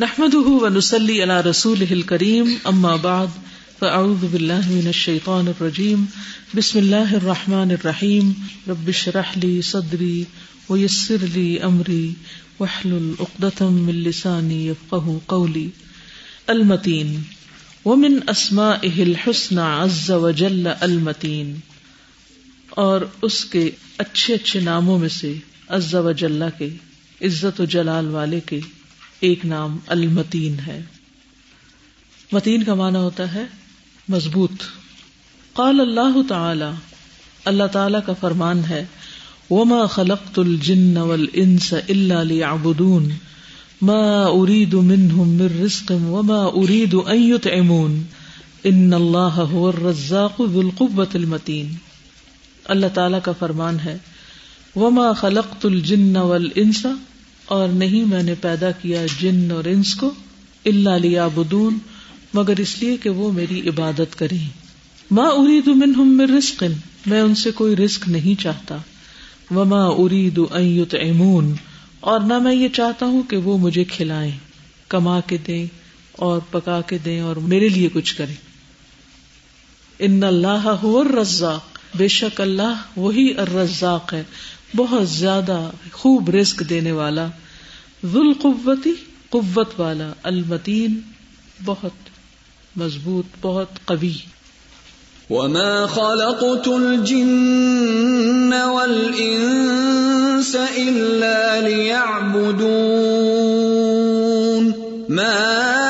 نحمده ونسلي على رسوله الكريم، أما بعد، فأعوذ بالله من الشيطان الرجيم. بسم الله الرحمن الرحيم. رب اشرح لي صدري ويسر لي أمري، واحلل عقدة من لساني يفقه قولي. المتين. ومن أسمائه الحسنى عز وجل المتين. اور اس کے اچھے اچھے ناموں میں سے عز و جلہ کے، عزت و جلال والے کے ایک نام المتین ہے۔ متین کا معنی ہوتا ہے مضبوط۔ قال اللہ تعالی اللہ تعالی کا فرمان ہے، وما خلقت الجن والانس الا ليعبدون۔ ما اريد منهم من رزق وما اريد ان يطعمون۔ ان الله هو الرزاق ذو القوة المتين۔ اللہ تعالی کا فرمان ہے، وما خلقت الجن والانس اور نہیں میں نے پیدا کیا جن اور انس کو اللہ لیا بدون مگر اس لیے کہ وہ میری عبادت کریں۔ ماں ارید منہم من رزق میں ان سے کوئی رزق نہیں چاہتا۔ وما ارید ان یطعمون، اور نہ میں یہ چاہتا ہوں کہ وہ مجھے کھلائیں، کما کے دیں اور پکا کے دیں اور میرے لیے کچھ کریں۔ ان اللہ هو الرزاق، بے شک اللہ وہی الرزاق ہے۔ بہت زیادہ خوب رزق دینے والا ذل قوتی قوت والا، المتین، بہت مضبوط، بہت قوی۔ وما خلقت الجن والانس الا ليعبدون۔ ما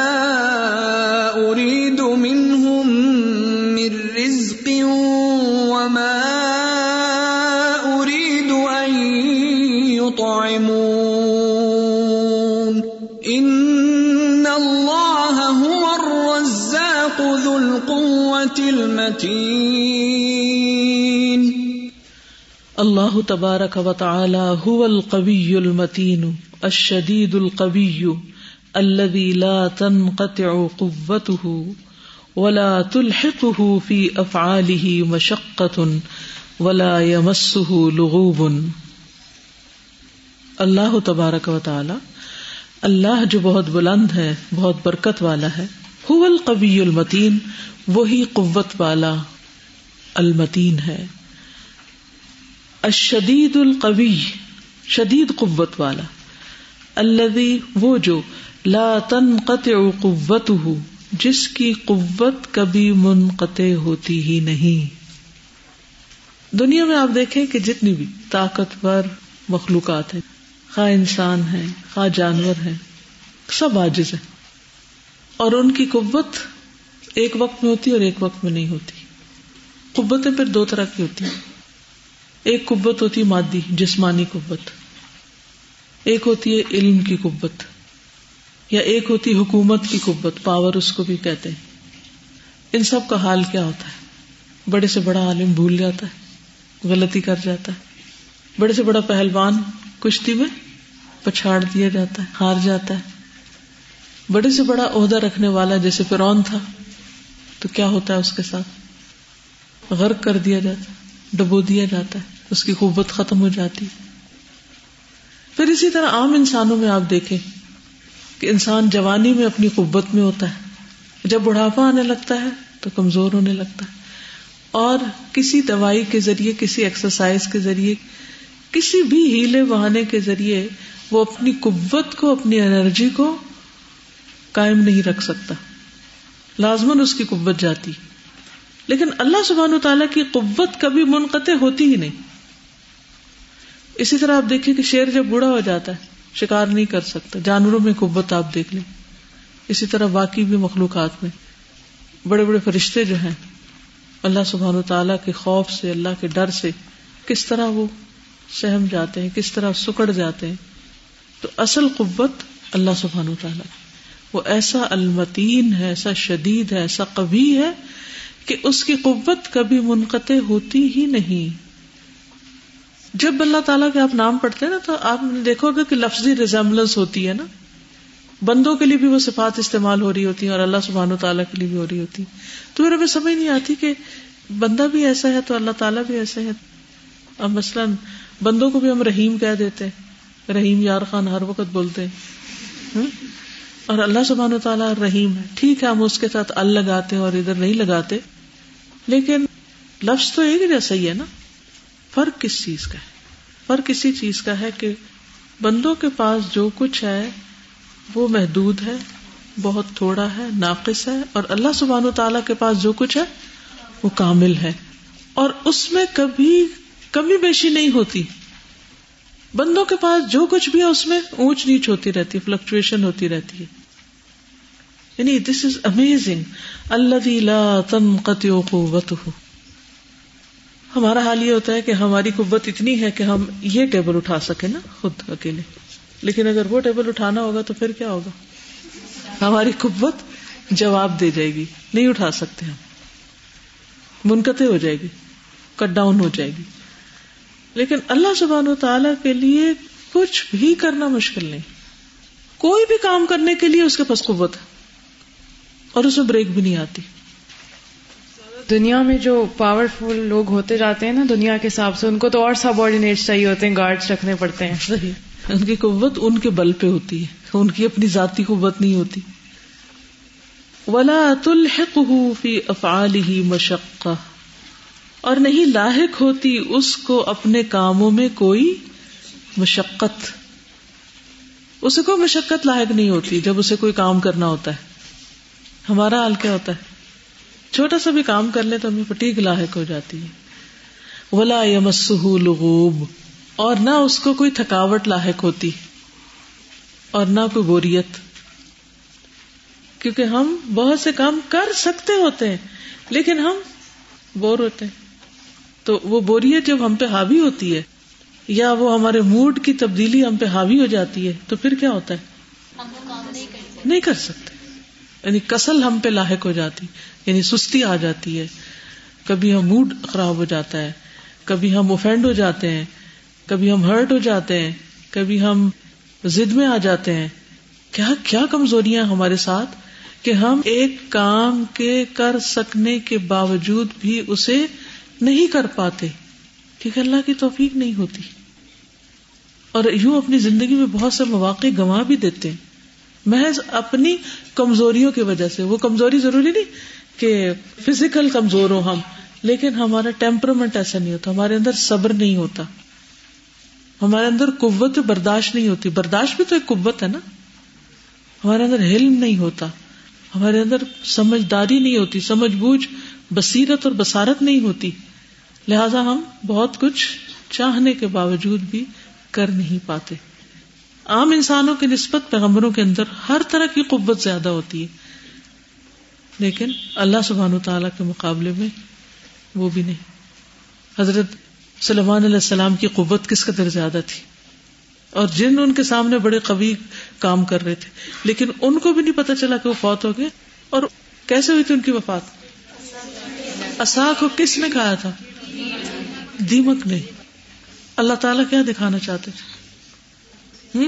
اللہ تبارک و تعالی هو القوی المتین، الشدید القوی الذي لا تنقطع قوته ولا تلحقه في افعاله مشقة ولا يمسه لغوب. اللہ تبارک و تعالی، اللہ جو بہت بلند ہے، بہت برکت والا ہے، هو القوی المتین وہی قوت والا المتین ہے۔ اشدید القوی، شدید قوت والا۔ اللہ وہ جو لا تنقطع قوته، جس کی قوت کبھی منقطع ہوتی ہی نہیں۔ دنیا میں آپ دیکھیں کہ جتنی بھی طاقتور مخلوقات ہیں، خواہ انسان ہے خواہ جانور ہے سب آجز ہیں۔ اور ان کی قوت ایک وقت میں ہوتی اور ایک وقت میں نہیں ہوتی۔ قوتیں پھر دو طرح کی ہوتی ہیں۔ ایک قوت ہوتی ہے مادی، جسمانی قوت۔ ایک ہوتی ہے علم کی قوت۔ یا ایک ہوتی حکومت کی قوت، پاور اس کو بھی کہتے ہیں۔ ان سب کا حال کیا ہوتا ہے؟ بڑے سے بڑا عالم بھول جاتا ہے، غلطی کر جاتا ہے۔ بڑے سے بڑا پہلوان کشتی میں پچھاڑ دیا جاتا ہے، ہار جاتا ہے۔ بڑے سے بڑا عہدہ رکھنے والا جیسے فرون تھا تو کیا ہوتا ہے اس کے ساتھ؟ غرق کر دیا جاتا ہے، ڈبو دیا جاتا ہے، اس کی قوت ختم ہو جاتی پھر اسی طرح عام انسانوں میں آپ دیکھیں کہ انسان جوانی میں اپنی قوت میں ہوتا ہے۔ جب بڑھاپا آنے لگتا ہے تو کمزور ہونے لگتا ہے۔ اور کسی دوائی کے ذریعے، کسی ایکسرسائز کے ذریعے، کسی بھی ہیلے بہانے کے ذریعے وہ اپنی قوت کو، اپنی انرجی کو قائم نہیں رکھ سکتا۔ لازمن اس کی قوت جاتی۔ لیکن اللہ سبحان تعالیٰ کی قوت کبھی منقطع ہوتی ہی نہیں۔ اسی طرح آپ دیکھیں کہ شیر جب بوڑھا ہو جاتا ہے، شکار نہیں کر سکتا، جانوروں میں قوت آپ دیکھ لیں۔ اسی طرح باقی بھی مخلوقات میں۔ بڑے بڑے فرشتے جو ہیں، اللہ سبحان و تعالیٰ کے خوف سے، اللہ کے ڈر سے کس طرح وہ سہم جاتے ہیں، کس طرح سکڑ جاتے ہیں۔ تو اصل قوت اللہ سبحان و تعالیٰ وہ ایسا المتین ہے، ایسا شدید ہے، ایسا کبھی ہے کہ اس کی قوت کبھی منقطع ہوتی ہی نہیں۔ جب اللہ تعالیٰ کے آپ نام پڑھتے ہیں نا، تو آپ دیکھو گے کہ لفظی ریزمبلنس ہوتی ہے نا، بندوں کے لیے بھی وہ صفات استعمال ہو رہی ہوتی ہیں اور اللہ سبحان و تعالیٰ کے لیے بھی ہو رہی ہوتی تو میرے سمجھ نہیں آتی کہ بندہ بھی ایسا ہے تو اللہ تعالیٰ بھی ایسا ہے۔ اب مثلاً بندوں کو بھی ہم رحیم کہہ دیتے ہیں، رحیم یار خان ہر وقت بولتے ہیں۔ اور اللہ سبحانہ تعالیٰ رحیم ہے۔ ٹھیک ہے، ہم اس کے ساتھ ال لگاتے اور ادھر نہیں لگاتے، لیکن لفظ تو ایک جیسا ہی ہے نا۔ فرق کس چیز کا ہے؟ فرق کسی چیز کا ہے کہ بندوں کے پاس جو کچھ ہے، وہ محدود ہے، بہت تھوڑا ہے، ناقص ہے، اور اللہ سبحان و تعالیٰ کے پاس جو کچھ ہے، وہ کامل ہے۔ اور اس میں کبھی کمی بیشی نہیں ہوتی۔ بندوں کے پاس جو کچھ بھی ہے، اس میں اونچ نیچ ہوتی رہتی ہے فلکچویشن ہوتی رہتی ہے۔ یعنی دس از امیزنگ اللہ تنقطع قوته ہمارا حال یہ ہوتا ہے کہ ہماری قوت اتنی ہے کہ ہم یہ ٹیبل اٹھا سکے نا، خود اکیلے۔ لیکن اگر وہ ٹیبل اٹھانا ہوگا تو پھر کیا ہوگا؟ ہماری قوت جواب دے جائے گی، نہیں اٹھا سکتے ہم۔ منقطع ہو جائے گی کٹ ڈاؤن ہو جائے گی۔ لیکن اللہ سبحان و تعالی کے لیے کچھ بھی کرنا مشکل نہیں۔ کوئی بھی کام کرنے کے لیے اس کے پاس قوت ہے اور اس میں بریک بھی نہیں آتی۔ دنیا میں جو پاورفل لوگ ہوتے جاتے ہیں نا دنیا کے حساب سے ان کو تو اور سب آرڈینیٹ چاہیے ہوتے ہیں گارڈ رکھنے پڑتے ہیں۔ صحیح۔ ان کی قوت ان کے بل پہ ہوتی ہے۔ ان کی اپنی ذاتی قوت نہیں ہوتی۔ ولا تلحق فی افعال ہی مشقہ اور نہیں لاحق ہوتی اس کو اپنے کاموں میں کوئی مشقت۔ اسے کوئی مشقت لاحق نہیں ہوتی جب اسے کوئی کام کرنا ہوتا ہے۔ ہمارا حال کیا ہوتا ہے؟ چھوٹا سا بھی کام کر لے تو ہمیں فٹیگ لاحق ہو جاتی ہے۔ ولا یمسہ لغوب اور نہ اس کو کوئی تھکاوٹ لاحق ہوتی۔ اور نہ کوئی بوریت۔ کیونکہ ہم بہت سے کام کر سکتے ہوتے ہیں، لیکن ہم بور ہوتے ہیں۔ تو وہ بوریت جب ہم پہ حاوی ہوتی ہے، یا وہ ہمارے موڈ کی تبدیلی ہم پہ حاوی ہو جاتی ہے، تو پھر کیا ہوتا ہے؟ نہیں کر سکتے۔ یعنی کسل ہم پہ لاحق ہو جاتی یعنی سستی آ جاتی ہے۔ کبھی ہم موڈ خراب ہو جاتا ہے، کبھی ہم اوفینڈ ہو جاتے ہیں، کبھی ہم ہرٹ ہو جاتے ہیں، کبھی ہم زد میں آ جاتے ہیں۔ کیا کیا کمزوریاں ہمارے ساتھ کہ ہم ایک کام کے کر سکنے کے باوجود بھی اسے نہیں کر پاتے، کیونکہ اللہ کی توفیق نہیں ہوتی۔ اور یوں اپنی زندگی میں بہت سے مواقع گنوا بھی دیتے ہیں۔ محض اپنی کمزوریوں کی وجہ سے۔ وہ کمزوری ضروری نہیں کہ فزیکل کمزور ہو ہم، لیکن ہمارا ٹیمپرمنٹ ایسا نہیں ہوتا۔ ہمارے اندر صبر نہیں ہوتا۔ ہمارے اندر قوت برداشت نہیں ہوتی۔ برداشت بھی تو ایک قوت ہے نا۔ ہمارے اندر علم نہیں ہوتا۔ ہمارے اندر سمجھداری نہیں ہوتی۔ سمجھ بوجھ، بصیرت اور بسارت نہیں ہوتی۔ لہذا ہم بہت کچھ چاہنے کے باوجود بھی کر نہیں پاتے۔ عام انسانوں کی نسبت پیغمبروں کے اندر ہر طرح کی قوت زیادہ ہوتی ہے۔ لیکن اللہ سبحان تعالی کے مقابلے میں وہ بھی نہیں۔ حضرت سلمان علیہ السلام کی قوت کس قدر زیادہ تھی؟ اور جن ان کے سامنے بڑے قوی کام کر رہے تھے۔ لیکن ان کو بھی نہیں پتا چلا کہ وہ فوت ہو گئے۔ اور کیسے ہوئی تھی ان کی وفات؟ اصا کو کس نے کہا تھا؟ دیمک نے اللہ تعالیٰ کیا دکھانا چاہتے تھے؟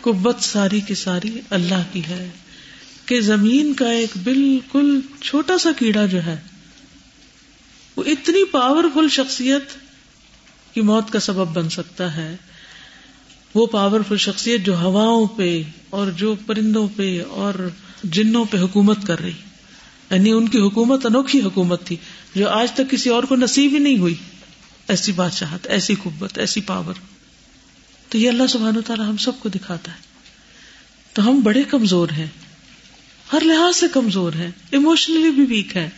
قبت ساری کی ساری اللہ کی ہے کہ زمین کا ایک بالکل چھوٹا سا کیڑا جو ہے، وہ اتنی پاورفل شخصیت کی موت کا سبب بن سکتا ہے۔ وہ پاورفل شخصیت جو ہواؤں پہ اور جو پرندوں پہ اور جنوں پہ حکومت کر رہی۔ یعنی ان کی حکومت انوکھی حکومت تھی جو آج تک کسی اور کو نصیب ہی نہیں ہوئی۔ ایسی بادشاہت، ایسی قوت، ایسی پاور تو یہ اللہ سبحانہ تعالیٰ ہم سب کو دکھاتا ہے۔ تو ہم بڑے کمزور ہیں۔ ہر لحاظ سے کمزور ہیں۔ ایموشنلی بھی ویک ہے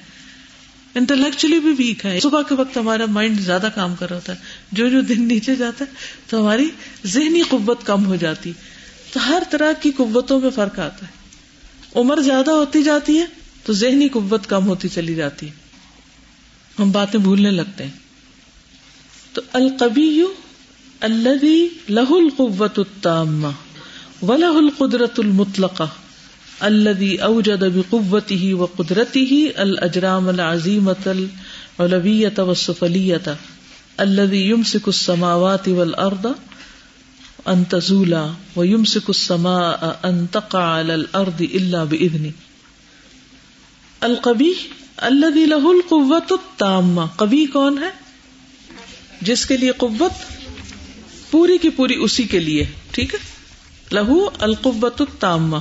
انٹلیکچولی بھی ویک ہے صبح کے وقت ہمارا مائنڈ زیادہ کام کر رہا ہے۔ جو جو دن نیچے جاتا ہے، تو ہماری ذہنی قوت کم ہو جاتی۔ تو ہر طرح کی قوتوں میں فرق آتا ہے۔ عمر زیادہ ہوتی جاتی ہے تو ذہنی قوت کم ہوتی چلی جاتی ہم باتیں بھولنے لگتے ہیں۔ تو القبی الذي له القوة التامة وله القدرة المطلقة الذي أوجد بقوته وقدرته الأجرام العظيمة العلوية والسفلية الذي يمسك السماوات والأرض أن تزولا ويمسك السماء أن تقع على الأرض إلا بإذنه القبی الذي له القوة التامة قبی کون ہے؟ جس کے لیے قوت پوری کی پوری اسی کے لیے، ٹھیک ہے؟ لہو القبت التامہ۔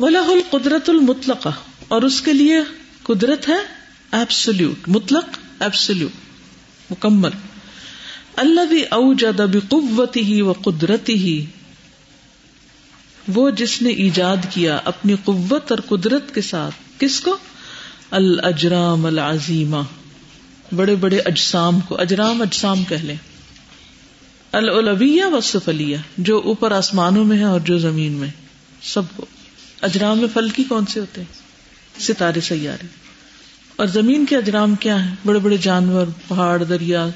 و لہ القدرت المطلق اور اس کے لیے قدرت ہے ایبسلوٹ مطلق ایبسلوٹ مکمل۔ اللہ بھی اوجد بقوتی ہی و قدرتی ہی وہ جس نے ایجاد کیا اپنی قوت اور قدرت کے ساتھ۔ کس کو؟ الجرام العظیمہ۔ بڑے بڑے اجسام کو، اجرام اجسام کہ لیں۔ الولویہ و سفلیہ جو اوپر آسمانوں میں ہے اور جو زمین میں۔ سب کو۔ اجرام میں فلکی کون سے ہوتے ہیں؟ ستارے سیارے۔ اور زمین کے اجرام کیا ہیں؟ بڑے بڑے جانور، پہاڑ، دریا۔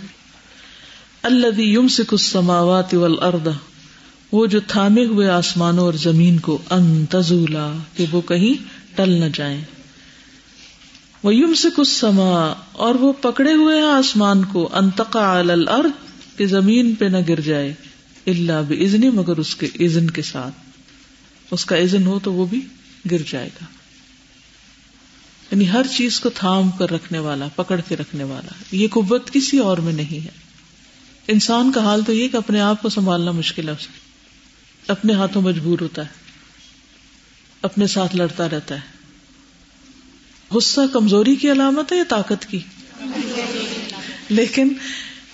اللہ یم سکھ السماوات والارض، وہ جو تھامے ہوئے آسمانوں اور زمین کو انتظولا کہ وہ کہیں ٹل نہ جائیں۔ وہ یم سے کچھ سما اور وہ پکڑے ہوئے ہیں آسمان کو۔ انتقا الارض کہ زمین پہ نہ گر جائے۔ اللہ بھی ازنی مگر اس کے ازن کے ساتھ۔ اس کا ازن ہو تو وہ بھی گر جائے گا۔ یعنی ہر چیز کو تھام کر رکھنے والا، پکڑ کے رکھنے والا۔ یہ قوت کسی اور میں نہیں ہے۔ انسان کا حال تو یہ کہ اپنے آپ کو سنبھالنا مشکل ہے۔ اسے اپنے ہاتھوں مجبور ہوتا ہے۔ اپنے ساتھ لڑتا رہتا ہے۔ غصہ کمزوری کی علامت ہے یا طاقت کی؟ لیکن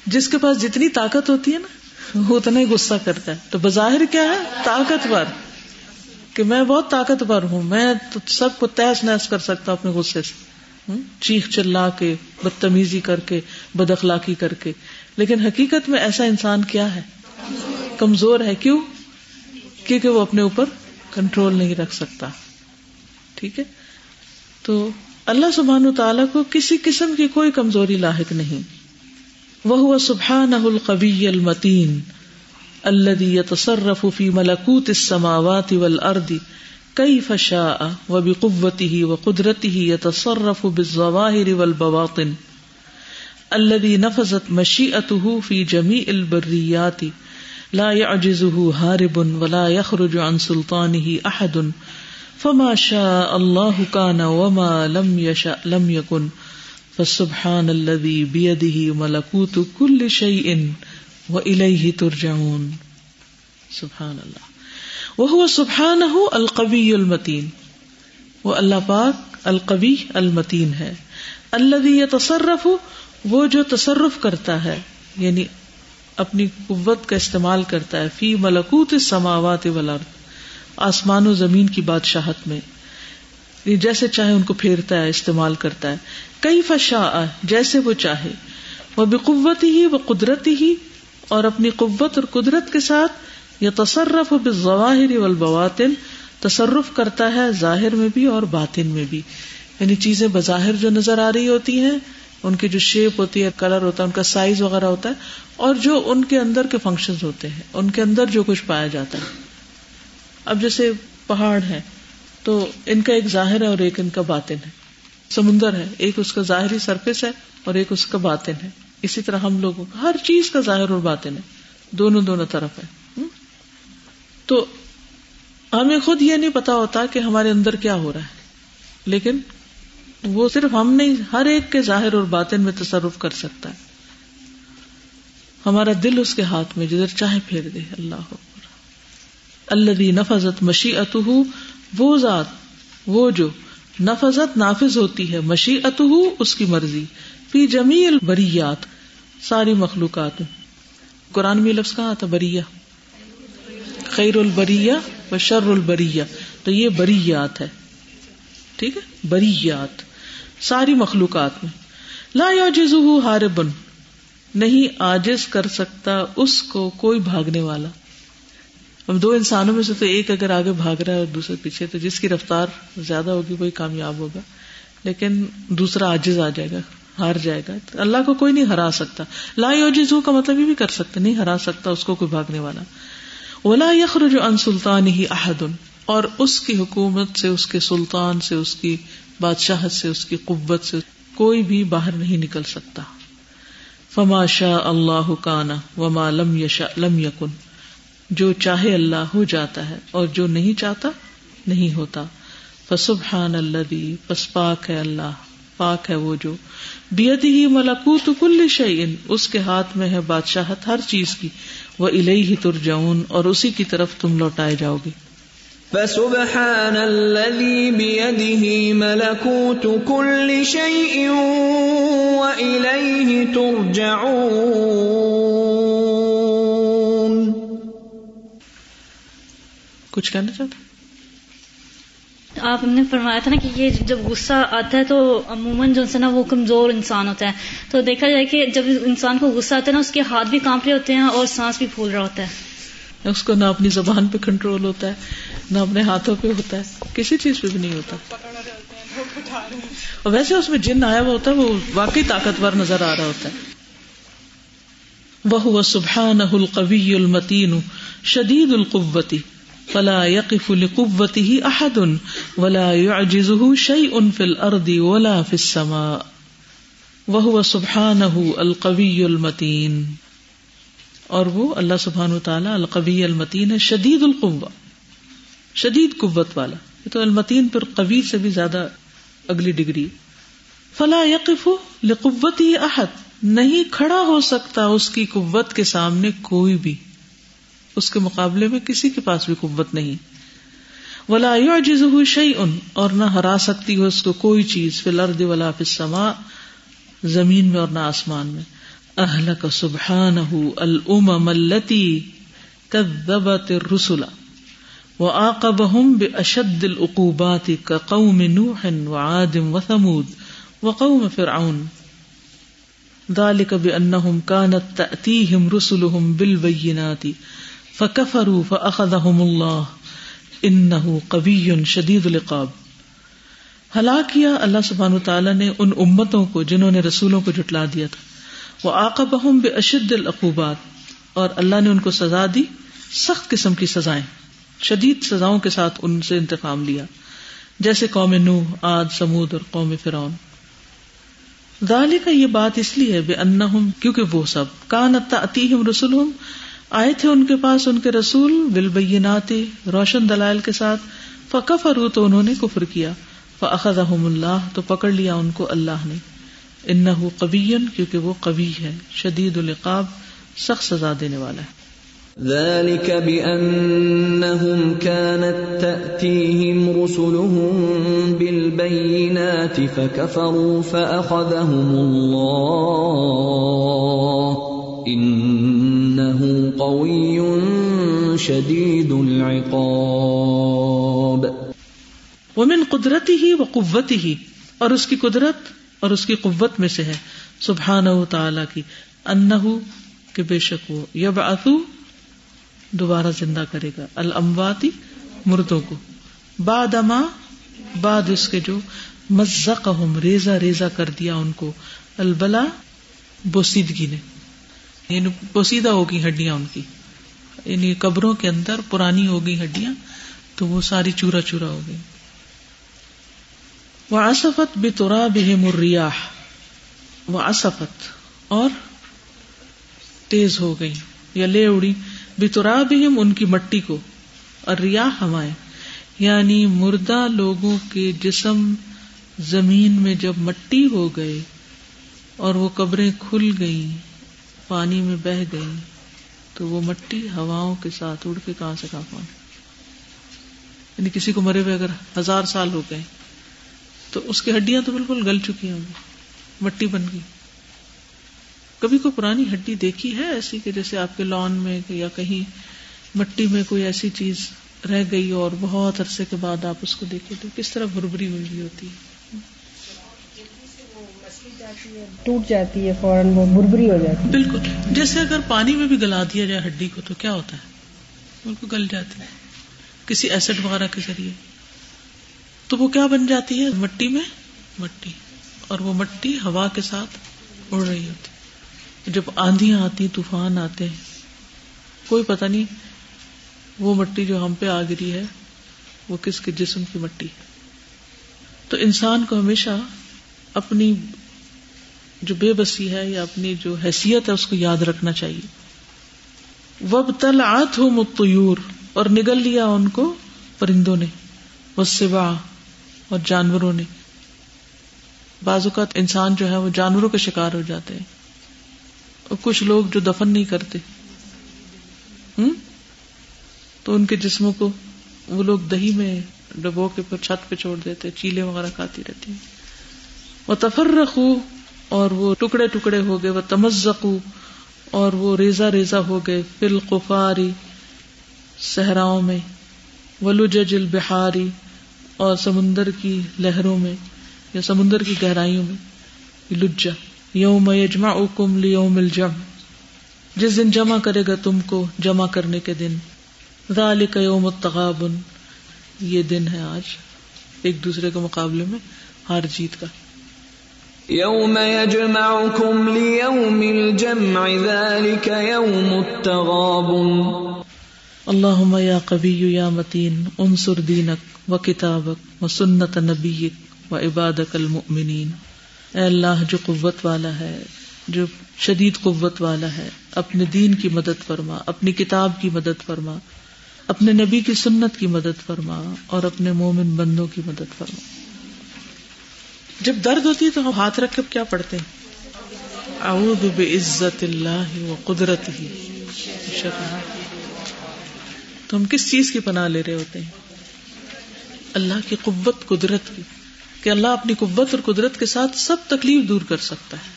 جس کے پاس جتنی طاقت ہوتی ہے نا، وہ اتنا ہی غصہ کرتا ہے۔ تو بظاہر کیا ہے؟ طاقتور۔ کہ میں بہت طاقتور ہوں، میں تو سب کو تیس نیس کر سکتا ہوں اپنے غصے سے۔ چیخ چلا کے، بدتمیزی کر کے، بد اخلاقی کر کے۔ لیکن حقیقت میں ایسا انسان کیا ہے؟ کمزور ہے۔ کیوں؟ کیونکہ وہ اپنے اوپر کنٹرول نہیں رکھ سکتا۔ ٹھیک ہے؟ تو اللہ سبحان تعالیٰ کو کسی قسم کی کوئی کمزوری لاحق نہیں۔ وہ ہوا سبحان القبی المتین الذي يتصرف في ملكوت السماوات والارض كيف شاء وبقوته وقدرته يتصرف بالظواهر والبواطن الذي نفذت مشيئته في جميع البريات لا يعجزه هارب ولا يخرج عن سلطانه احد فما شاء الله كان وما لم يشاء لم يكن، فسبحان الذي بيده ملكوت كل شيء واليه ترجعون. سبحان الله وهو سبحانه القوي المتين. وہ اللہ پاک القوی المتین ہے. الذي يتصرف، وہ جو تصرف کرتا ہے یعنی اپنی قوت کا استعمال کرتا ہے۔ فی ملکوت سماوات والارض۔ آسمان و زمین کی بادشاہت میں۔ جیسے چاہے ان کو پھیرتا ہے، استعمال کرتا ہے۔ کئی فشا جیسے وہ چاہے۔ وہ بقوت ہی وہ قدرتی ہی اور اپنی قوت اور قدرت کے ساتھ یا تصرف و بظواہر والبواطن۔ تصرف کرتا ہے ظاہر میں بھی اور باطن میں بھی۔ یعنی چیزیں بظاہر جو نظر آ رہی ہوتی ہیں ان کی جو شیپ ہوتی ہے کلر ہوتا ہے، ان کا سائز وغیرہ ہوتا ہے، اور جو ان کے اندر کے فنکشن ہوتے ہیں، ان کے اندر جو کچھ پایا جاتا ہے۔ اب جیسے پہاڑ ہے تو ان کا ایک ظاہر ہے اور ایک ان کا باطن ہے۔ سمندر ہے، ایک اس کا ظاہری سرفس ہے اور ایک اس کا باطن ہے۔ اسی طرح ہم لوگوں کا ہر چیز کا ظاہر اور باطن ہے۔ دونوں دونوں طرف ہے۔ تو ہمیں خود یہ نہیں پتا ہوتا کہ ہمارے اندر کیا ہو رہا ہے۔ لیکن وہ صرف ہم نہیں، ہر ایک کے ظاہر اور باطن میں تصرف کر سکتا ہے۔ ہمارا دل اس کے ہاتھ میں، جدھر چاہے پھیر دے۔ اللہ اللہ نفذت مشی وہ ذات، وہ جو نفذت نافذ ہوتی ہے مشی اس کی مرضی۔ فی جمیل بریات ساری مخلوقات۔ قرآن میں لفظ کہاں تھا بریہ۔ خیر البریہ و شر البریہ۔ تو یہ بریات ہے۔ ٹھیک ہے؟ بریات۔ ساری مخلوقات میں۔ لا یوجزہ ہاربن نہیں آجز کر سکتا اس کو کوئی بھاگنے والا۔ اب دو انسانوں میں سے تو ایک اگر آگے بھاگ رہا ہے اور دوسرے پیچھے، تو جس کی رفتار زیادہ ہوگی وہی کامیاب ہوگا۔ لیکن دوسرا آجز آ جائے گا، ہار جائے گا۔ اللہ کو کوئی نہیں ہرا سکتا۔ لا یوجزو کا مطلب یہ بھی کر سکتا، نہیں ہرا سکتا اس کو کوئی بھاگنے والا۔ ولا یخرج عن سلطان ہی احد اور اس کی حکومت سے، اس کے سلطان سے، اس کی بادشاہت سے، اس کی قوت سے کوئی بھی باہر نہیں نکل سکتا۔ فما شاء اللہ کانا وما لم یشا لم یقن جو چاہے اللہ ہو جاتا ہے اور جو نہیں چاہتا، نہیں ہوتا۔ فسبحان اللہ پس پاک ہے اللہ، پاک ہے وہ جو۔ بیدی ہی ملکوت کل شعین اس کے ہاتھ میں ہے بادشاہت ہر چیز کی۔ وہ الہی ہی ترجعون، اور اسی کی طرف تم لوٹائے جاؤ گے۔ فسبحان الذي بيده ملكوت كل شيء وإليه ترجعون. کچھ کہنا چاہتے آپ نے فرمایا تھا نا کہ یہ جب غصہ آتا ہے تو عموماً جو ہے نا وہ کمزور انسان ہوتا ہے۔ تو دیکھا جائے کہ جب انسان کو غصہ آتا ہے نا اس کے ہاتھ بھی کانپ رہے ہوتے ہیں اور سانس بھی پھول رہا ہوتا ہے۔ اس کو نہ اپنی زبان پہ کنٹرول ہوتا ہے، نہ اپنے ہاتھوں پہ ہوتا ہے۔ کسی چیز پہ بھی نہیں ہوتا۔ اور ویسے اس میں جن آیا ہوا ہوتا ہے، وہ واقعی طاقتور نظر آ رہا ہوتا ہے۔ وہ سبحان القوی المتین شدید القوتی فلا يقف لقوته احد ولا يعجزه شيء في الارض ولا في السماء۔ وهو سبحانه القوي اور وہ اللہ سبحان تعالیٰ القوی المتین ہے شدید القوا شدید قوت والا۔ یہ تو المتین پر قوی سے بھی زیادہ اگلی ڈگری۔ فلا یقف لقوت احد، نہیں کھڑا ہو سکتا اس کی قوت کے سامنے کوئی بھی۔ اس کے مقابلے میں کسی کے پاس بھی قوت نہیں۔ ولا جز شعی ان اور نہ ہرا سکتی ہو اس کو کوئی چیز، فی الارض ولا فی السماء، زمین میں اور نہ آسمان میں۔ اہلک سبحانہ الامم التي كذبت الرسل وعاقبهم باشد العقوبات كقوم نوح وعاد وثمود وقوم فرعون. ذلك بانهم كانت تاتيهم رسلهم بالبينات فكفروا فاخذهم الله. انه قوي شديد العقاب. ہلاک کیا اللہ سبحانہ تعالیٰ نے ان امتوں کو جنہوں نے رسولوں کو جٹلا دیا تھا؟ وہ آقا بہم بے اشد العقوبات۔ اور اللہ نے ان کو سزا دی، سخت قسم کی سزائیں، شدید سزاؤں کے ساتھ ان سے انتقام لیا۔ جیسے قوم نو آد سمود اور قوم فرعون۔ دالی کا یہ بات اس لیے بے ان کیونکہ وہ سب کان اتیم رسول آئے تھے ان کے پاس ان کے رسول بالبینات روشن دلائل کے ساتھ فکف تو انہوں نے کفر کیا، فاخذہم اللہ، تو پکڑ لیا ان کو اللہ نے۔ ان قبی کیونکہ وہ قبی ہے شدید القاب سخت سزا دینے والا ہے۔ ذلك بأنهم كانت تأتيهم رسلهم بالبينات فكفروا فأخذهم الله إنه قوي شديد العقاب. ومن قدرته وقوته اور اس کی قدرت اور اس کی قوت میں سے ہے۔ سبحان تعالی کی۔ ان کے بے شک وہ۔ یب اتو دوبارہ زندہ کرے گا۔ المواتی مردوں کو۔ باد اما بعد اس کے جو مزق ریزا ریزا کر دیا ان کو۔ البلا، بوسیدگی نے۔ یعنی بوسیدہ ہوگی ہڈیاں ان کی۔ یعنی قبروں کے اندر پرانی ہوگی ہڈیاں تو وہ ساری چورا چورا ہو گئی۔ وہ آسفت بے تورا بے مریاح وہ آسفت اور تیز ہو گئی. یا لے اڑی بے تورا بھی ان کی مٹی کو. اور ریاح ہوائیں یعنی مردہ لوگوں کے جسم زمین میں جب مٹی ہو گئے اور وہ قبریں کھل گئی پانی میں بہ گئی تو وہ مٹی ہواؤں کے ساتھ اڑ کے کہاں سے کہاں پہنچ یعنی کسی کو مرے ہوئے اگر ہزار سال ہو گئے تو اس کی ہڈیاں تو بالکل گل چکی ہوں گی مٹی بن گئی۔ کبھی کوئی پرانی ہڈی دیکھی ہے ایسی کہ جیسے آپ کے لان میں یا کہیں مٹی میں کوئی ایسی چیز رہ گئی اور بہت عرصے کے بعد آپ اس کو دیکھے تو کس طرح بربری ہوئی ہوتی ہے؟ ٹوٹ جاتی ہے فوراً وہ بربری ہو جاتی ہے۔ بالکل۔ جیسے اگر پانی میں بھی گلا دیا جائے ہڈی کو تو کیا ہوتا ہے؟ بالکل گل جاتی ہے۔ کسی ایسڈ وغیرہ کے ذریعے۔ تو وہ کیا بن جاتی ہے؟ مٹی میں مٹی، اور وہ مٹی ہوا کے ساتھ اڑ رہی ہوتی۔ جب آندیاں آتی، طوفان آتے ہیں کوئی پتہ نہیں وہ مٹی جو ہم پہ آ گری ہے، وہ کس کے جسم کی مٹی تو انسان کو ہمیشہ اپنی جو بے بسی ہے یا اپنی جو حیثیت ہے، اس کو یاد رکھنا چاہیے۔ وب تل آت ہو متور اور نگل لیا ان کو پرندوں نے۔ وہ سوا اور جانوروں نے۔ بعض اوقات انسان جو ہے وہ جانوروں کا شکار ہو جاتے ہیں۔ اور کچھ لوگ جو دفن نہیں کرتے۔ ہوں تو ان کے جسموں کو وہ لوگ دہی میں ڈبو کے پھر چھت پہ چھوڑ دیتے، چیلے وغیرہ کھاتی رہتی۔ وہ تفر رکھو اور وہ ٹکڑے ٹکڑے ہو گئے، وہ تمزقو اور وہ ریزا ریزا ہو گئے۔ فل قفاری صحراؤں میں۔ ولوجج البحاری اور سمندر کی لہروں میں یا سمندر کی گہرائیوں میں لجا یوم یجمع کم لیوم الجمع۔ جس دن جمع کرے گا تم کو جمع کرنے کے دن۔ ذالک یوم التغابن۔ یہ دن ہے آج، ایک دوسرے کے مقابلے میں ہار جیت کا۔ يوم يجمعكم ليوم الجمع ذلك يوم التغابن۔ اللهم يا قوي يا متين انصر دينك وكتابك وسنة نبيك وعبادك المؤمنين اے اللہ، جو قوت والا ہے، جو شدید قوت والا ہے، اپنے دین کی مدد فرما، اپنی کتاب کی مدد فرما، اپنے نبی کی سنت کی مدد فرما، اور اپنے مومن بندوں کی مدد فرما۔ جب درد ہوتی ہے تو ہم ہاتھ رکھ کے کیا پڑھتے ہیں؟ اعوذ بعزت اللہ و قدرت ہی تو ہم کس چیز کی پناہ لے رہے ہوتے ہیں؟ اللہ کی قوت، قدرت کی۔ کہ اللہ اپنی قوت اور قدرت کے ساتھ سب تکلیف دور کر سکتا ہے۔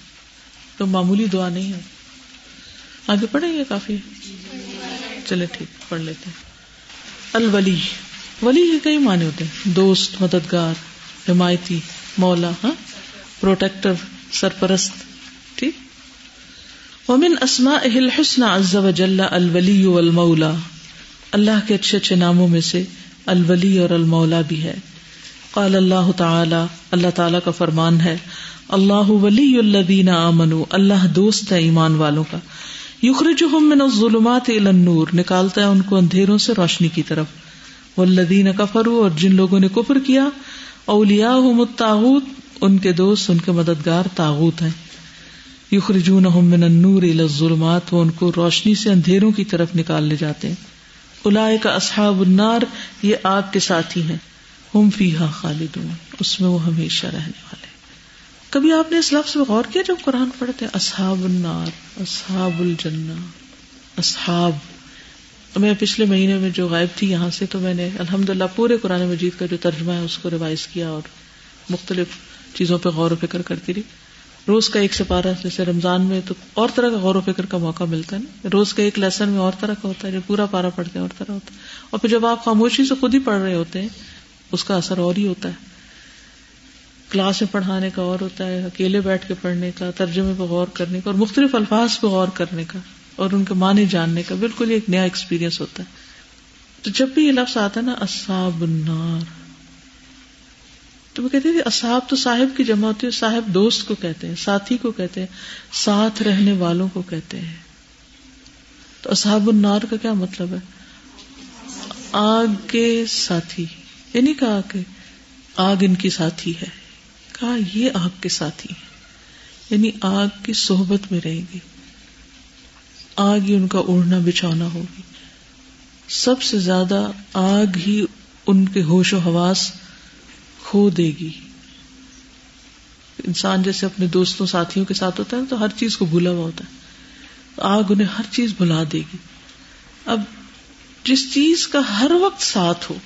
تو معمولی دعا نہیں ہے۔ آگے پڑھیں گے کافی؟ چلے ٹھیک، پڑھ لیتے ہیں۔ الولی۔ ولی کے کئی معنی ہوتے ہیں۔ دوست، مددگار، حمایتی، مولا ہاں؟ پروٹیکٹر، سرپرست۔ ٹھیک۔ ومن اسماء الحسن عز وجل الولی والمولا۔ اللہ کے اچھے اچھے ناموں میں سے الولی اور المولا بھی ہے۔ قال اللہ تعالی اللہ تعالی کا فرمان ہے، اللہ ولی الذین آمنوا، اللہ دوست ہے ایمان والوں کا۔ یخرجہم من الظلمات الى النور، نکالتا ہے ان کو اندھیروں سے روشنی کی طرف۔ والذین کفروا، اور جن لوگوں نے کفر کیا اولیا الطاغوت، ان کے دوست، ان کے مددگار تاغوت ہیں۔ یخرجونہم من النور الى الظلمات، وہ ان کو روشنی سے اندھیروں کی طرف نکال لے جاتے ہیں۔ اولئک اصحاب النار، یہ آگ کے ساتھی ہیں۔ ہم فیہا خالدون، اس میں وہ ہمیشہ رہنے والے کبھی آپ نے اس لفظ پہ غور کیا جب قرآن پڑھتے ہیں؟ اصحاب النار، اصحاب الجنہ، اصحاب۔ میں پچھلے مہینے میں جو غائب تھی یہاں سے، تو میں نے الحمد للہ پورے قرآن مجید کا جو ترجمہ ہے، اس کو ریوائز کیا اور مختلف چیزوں پہ غور و فکر کرتی رہی۔ روز کا ایک سپارہ جیسے رمضان میں تو اور طرح کا غور و فکر کا موقع ملتا ہے نا۔ روز کا ایک لیسن میں اور طرح کا ہوتا ہے، جو پورا پارا پڑھتے ہیں اور طرح ہوتا ہے۔ اور پھر جب آپ خاموشی سے خود ہی پڑھ رہے ہوتے ہیں، اس کا اثر اور ہی ہوتا ہے۔ کلاس میں پڑھانے کا اور ہوتا ہے، اکیلے بیٹھ کے پڑھنے کا، ترجمے پہ غور کرنے کا اور مختلف الفاظ پہ غور کرنے کا اور ان کے معنی جاننے کا، بالکل ایک نیا ایکسپیرئنس ہوتا ہے۔ تو جب بھی یہ لفظ آتا ہے نا، اصحاب النار تو وہ کہتے ہیں اصحاب تو صاحب کی جمع ہوتی ہے، صاحب دوست کو کہتے ہیں، ساتھی کو کہتے ہیں، ساتھ رہنے والوں کو کہتے ہیں۔ تو اصحاب النار کا کیا مطلب ہے؟ آگ کے ساتھی، یہ نہیں کہا کہ آگ ان کی ساتھی ہے، کہا یہ آگ کے ساتھی ہے یعنی آگ کی صحبت میں رہے گی۔ آگ ہی ان کا اڑنا بچھانا ہوگی۔ سب سے زیادہ آگ ہی ان کے ہوش و حواس کھو دے گی۔ انسان جیسے اپنے دوستوں، ساتھیوں کے ساتھ ہوتا ہے تو ہر چیز کو بھولا ہوا ہوتا ہے۔ آگ انہیں ہر چیز بھلا دے گی۔ اب جس چیز کا ہر وقت ساتھ ہو،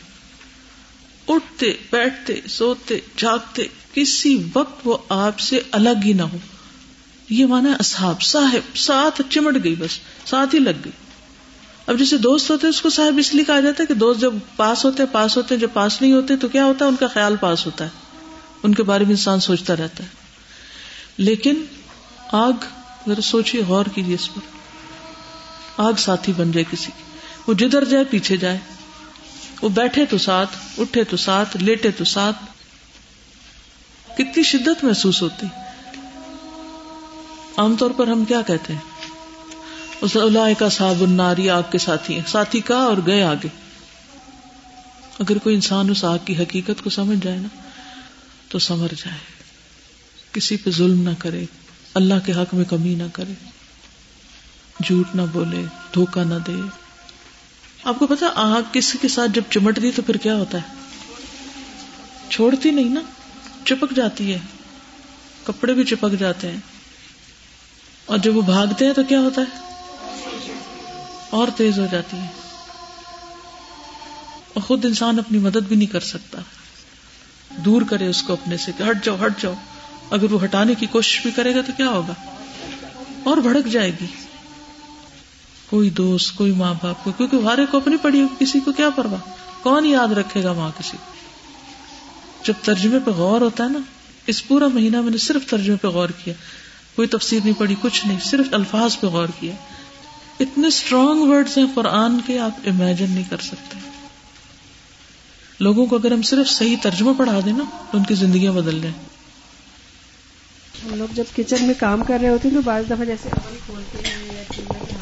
اٹھتے، بیٹھتے، سوتے، جاگتے، کسی وقت وہ آپ سے الگ ہی نہ ہو۔ یہ مانا اصحاب، صاحب، ساتھ چمٹ گئی بس، ساتھ ہی لگ گئی۔ اب جیسے دوست ہوتے اس کو صاحب اس لیے کہا جاتا ہے کہ دوست جب پاس ہوتے پاس ہوتے جب پاس نہیں ہوتے تو کیا ہوتا ہے؟ ان کا خیال پاس ہوتا ہے۔ ان کے بارے میں انسان سوچتا رہتا ہے۔ لیکن آگ، ذرا سوچیے غور کیجیے اس پر۔ آگ ساتھی بن جائے کسی کی۔ وہ جدھر جائے، پیچھے جائے۔ وہ بیٹھے تو ساتھ، اٹھے تو ساتھ، لیٹے تو ساتھ۔ کتنی شدت محسوس ہوتی۔ عام طور پر ہم کیا کہتے ہیں؟ اس اللہ کا صاحب الناری آگ کے ساتھی ہیں۔ ساتھی کا اور گئے آگے؟ اگر کوئی انسان اس آگ کی حقیقت کو سمجھ جائے نا، تو سمر جائے۔ کسی پہ ظلم نہ کرے، اللہ کے حق میں کمی نہ کرے۔ جھوٹ نہ بولے دھوکا نہ دے۔ آپ کو پتا آگ کسی کے ساتھ جب چمٹ دی تو پھر کیا ہوتا ہے؟ چھوڑتی نہیں نا، چپک جاتی ہے۔ کپڑے بھی چپک جاتے ہیں۔ اور جب وہ بھاگتے ہیں تو کیا ہوتا ہے؟ اور تیز ہو جاتی ہے۔ اور خود انسان اپنی مدد بھی نہیں کر سکتا۔ دور کرے اس کو اپنے سے کہ ہٹ جاؤ ہٹ جاؤ۔ اگر وہ ہٹانے کی کوشش بھی کرے گا تو کیا ہوگا؟ اور بھڑک جائے گی۔ کوئی دوست، کوئی ماں باپ کو، کیونکہ ہارے کو اپنی پڑی کسی کو کیا پرواہ؟ کون یاد رکھے گا وہاں کسی کو؟ جب ترجمے پہ غور ہوتا ہے نا، اس پورا مہینہ میں نے صرف ترجمے پہ غور کیا۔ کوئی تفسیر نہیں پڑی کچھ نہیں، صرف الفاظ پہ غور کیا۔ اتنے اسٹرانگ ورڈز ہیں قرآن کے، آپ امیجن نہیں کر سکتے۔ لوگوں کو اگر ہم صرف صحیح ترجمہ پڑھا دیں نا، تو ان کی زندگیاں بدل جائیں۔ ہم لوگ جب کچن میں کام کر رہے ہوتے ہیں تو بعض دفعہ جیسے کھولتے ہیں، یا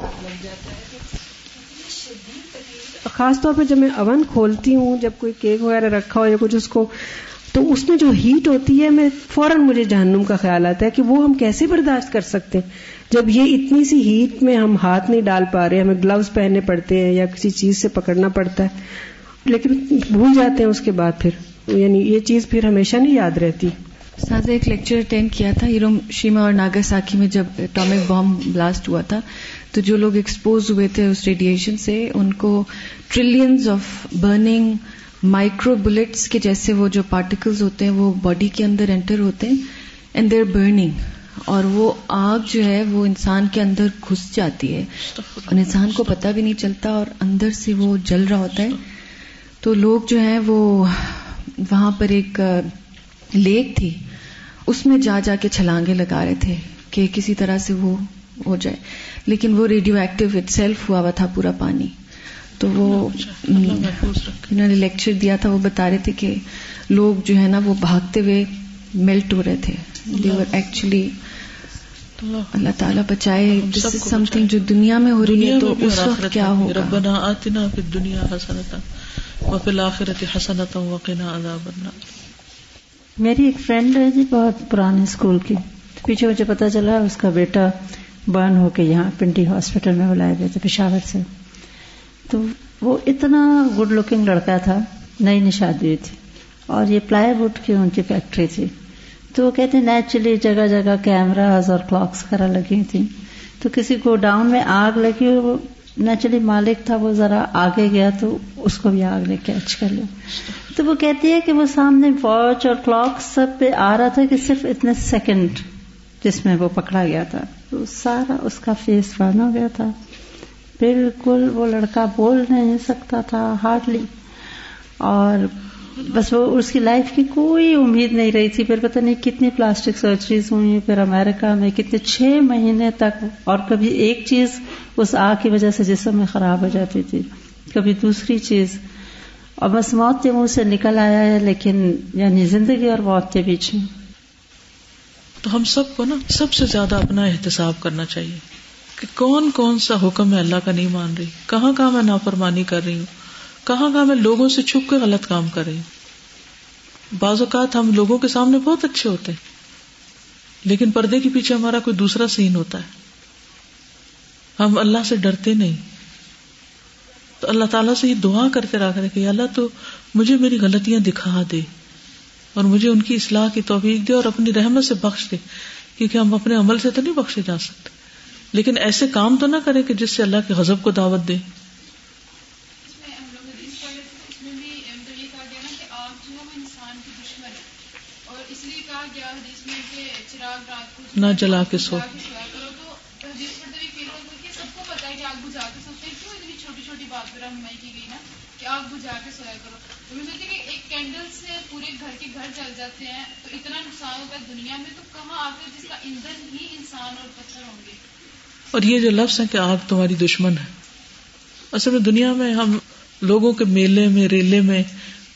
ہاتھ لگ جاتا ہے۔ خاص طور پہ جب میں اوون کھولتی ہوں، جب کوئی کیک وغیرہ رکھا ہو یا کچھ اس کو، تو اس میں جو ہیٹ ہوتی ہے، میں فوراً مجھے جہنم کا خیال آتا ہے کہ وہ ہم کیسے برداشت کر سکتے ہیں۔ جب یہ اتنی سی ہیٹ میں ہم ہاتھ نہیں ڈال پا رہے، ہمیں گلوز پہننے پڑتے ہیں یا کسی چیز سے پکڑنا پڑتا ہے، لیکن بھول جاتے ہیں اس کے بعد پھر۔ یعنی یہ چیز پھر ہمیشہ نہیں یاد رہتی۔ ساتھ ایک لیکچر اٹینڈ کیا تھا ہیروم شیما اور ناگاساکی میں جب اٹامک بام بلاسٹ ہوا تھا، تو جو لوگ ایکسپوز ہوئے تھے اس ریڈیشن سے، ان کو trillions of burning micro bullets کے جیسے وہ جو پارٹیکلز ہوتے ہیں، وہ باڈی کے اندر انٹر ہوتے ہیں اینڈ دیر برننگ اور وہ آگ جو ہے وہ انسان کے اندر گھس جاتی ہے اور انسان کو پتہ بھی نہیں چلتا اور اندر سے وہ جل رہا ہوتا ہے۔ تو لوگ جو ہیں وہ وہاں پر ایک لیک تھی۔ اس میں جا جا کے چھلانگے لگا رہے تھے کہ کسی طرح سے وہ ہو جائے۔ لیکن وہ ریڈیو ایکٹیو اٹ سیلف ہوا ہوا تھا پورا پانی۔ تو وہ انہوں نے لیکچر دیا تھا وہ بتا رہے تھے کہ لوگ جو ہے نا وہ بھاگتے ہوئے میلٹ ہو رہے تھے۔ دیور ایکچولی اللہ تعالیٰ بچائے دس از سم تھنگ جو دنیا میں ہو رہی ہے تو اس وقت کیا ہوگا؟ ربنا آتنا فی الدنیا حسنتا وفی الاخرت حسنتا وقنا عذاب النار. میری ایک فرینڈ ہے جی بہت پرانے اسکول کی. پیچھے مجھے پتا چلا اس کا بیٹا برن ہو کے یہاں پنڈی ہاسپٹل میں بلائے گئے تھے پشاور سے. تو وہ اتنا گڈ لکنگ لڑکا تھا نئی نئی شادی ہوئی تھی اور یہ پلائی ووڈ کی ان کی فیکٹری تھی۔ تو وہ کہتے نیچرلی جگہ جگہ کیمراز اور کلاکس وغیرہ لگی تھیں. تو کسی کو ڈاؤن میں آگ لگی وہ نیچرلی مالک تھا، وہ ذرا آگے گیا تو اس کو بھی آگ نے کیچ کر لیا۔ تو وہ کہتی ہے کہ وہ سامنے واچ اور کلاک سب پہ آ رہا تھا کہ صرف اتنے سیکنڈ جس میں وہ پکڑا گیا تھا۔ تو سارا اس کا فیس بن ہو گیا تھا۔ بالکل وہ لڑکا بول نہیں سکتا تھا ہارڈلی اور بس وہ اس کی لائف کی کوئی امید نہیں رہی تھی۔ پھر پتہ نہیں کتنی پلاسٹک سرجریز ہوئی۔ پھر امریکہ میں کتنے چھ مہینے تک اور کبھی ایک چیز اس آگ کی وجہ سے جسم میں خراب ہو جاتی تھی۔ کبھی دوسری چیز۔ اور بس موت کے منہ سے نکل آیا ہے، لیکن یعنی زندگی اور موت کے بیچ میں تو ہم سب کو نا سب سے زیادہ اپنا احتساب کرنا چاہیے کہ کون کون سا حکم ہے اللہ کا نہیں مان رہی۔ کہاں کہاں میں نافرمانی کر رہی ہوں؟ کہاں کہاں میں لوگوں سے چھپ کے غلط کام کر رہی ہوں؟ بعض اوقات ہم لوگوں کے سامنے بہت اچھے ہوتے ہیں، لیکن پردے کے پیچھے ہمارا کوئی دوسرا سین ہوتا ہے۔ ہم اللہ سے ڈرتے نہیں۔ تو اللہ تعالیٰ سے یہ دعا کرتے رہا کرے کہ اللہ تو مجھے میری غلطیاں دکھا دے اور مجھے ان کی اصلاح کی توفیق دے اور اپنی رحمت سے بخش دے، کیونکہ ہم اپنے عمل سے تو نہیں بخشے جا سکتے۔ لیکن ایسے کام تو نہ کرے کہ جس سے اللہ کے غضب کو دعوت دے۔ نہ جلا کے سو۔ چھوٹی چھوٹی بات پر رہنمائی کی گئی نا کہ آگ بجھا کے سویا کرو؟ تو میں سوچتی کہ ایک کینڈل سے پورے گھر کے گھر چل جاتے ہیں تو اتنا نقصان ہوتا ہے دنیا میں تو کہاں جس کا ایندھن ہی انسان اور پتھر ہوں گے؟ اور یہ جو لفظ ہے کہ آگ تمہاری دشمن ہے۔ اصل میں دنیا میں ہم لوگوں کے میلے میں ریلے میں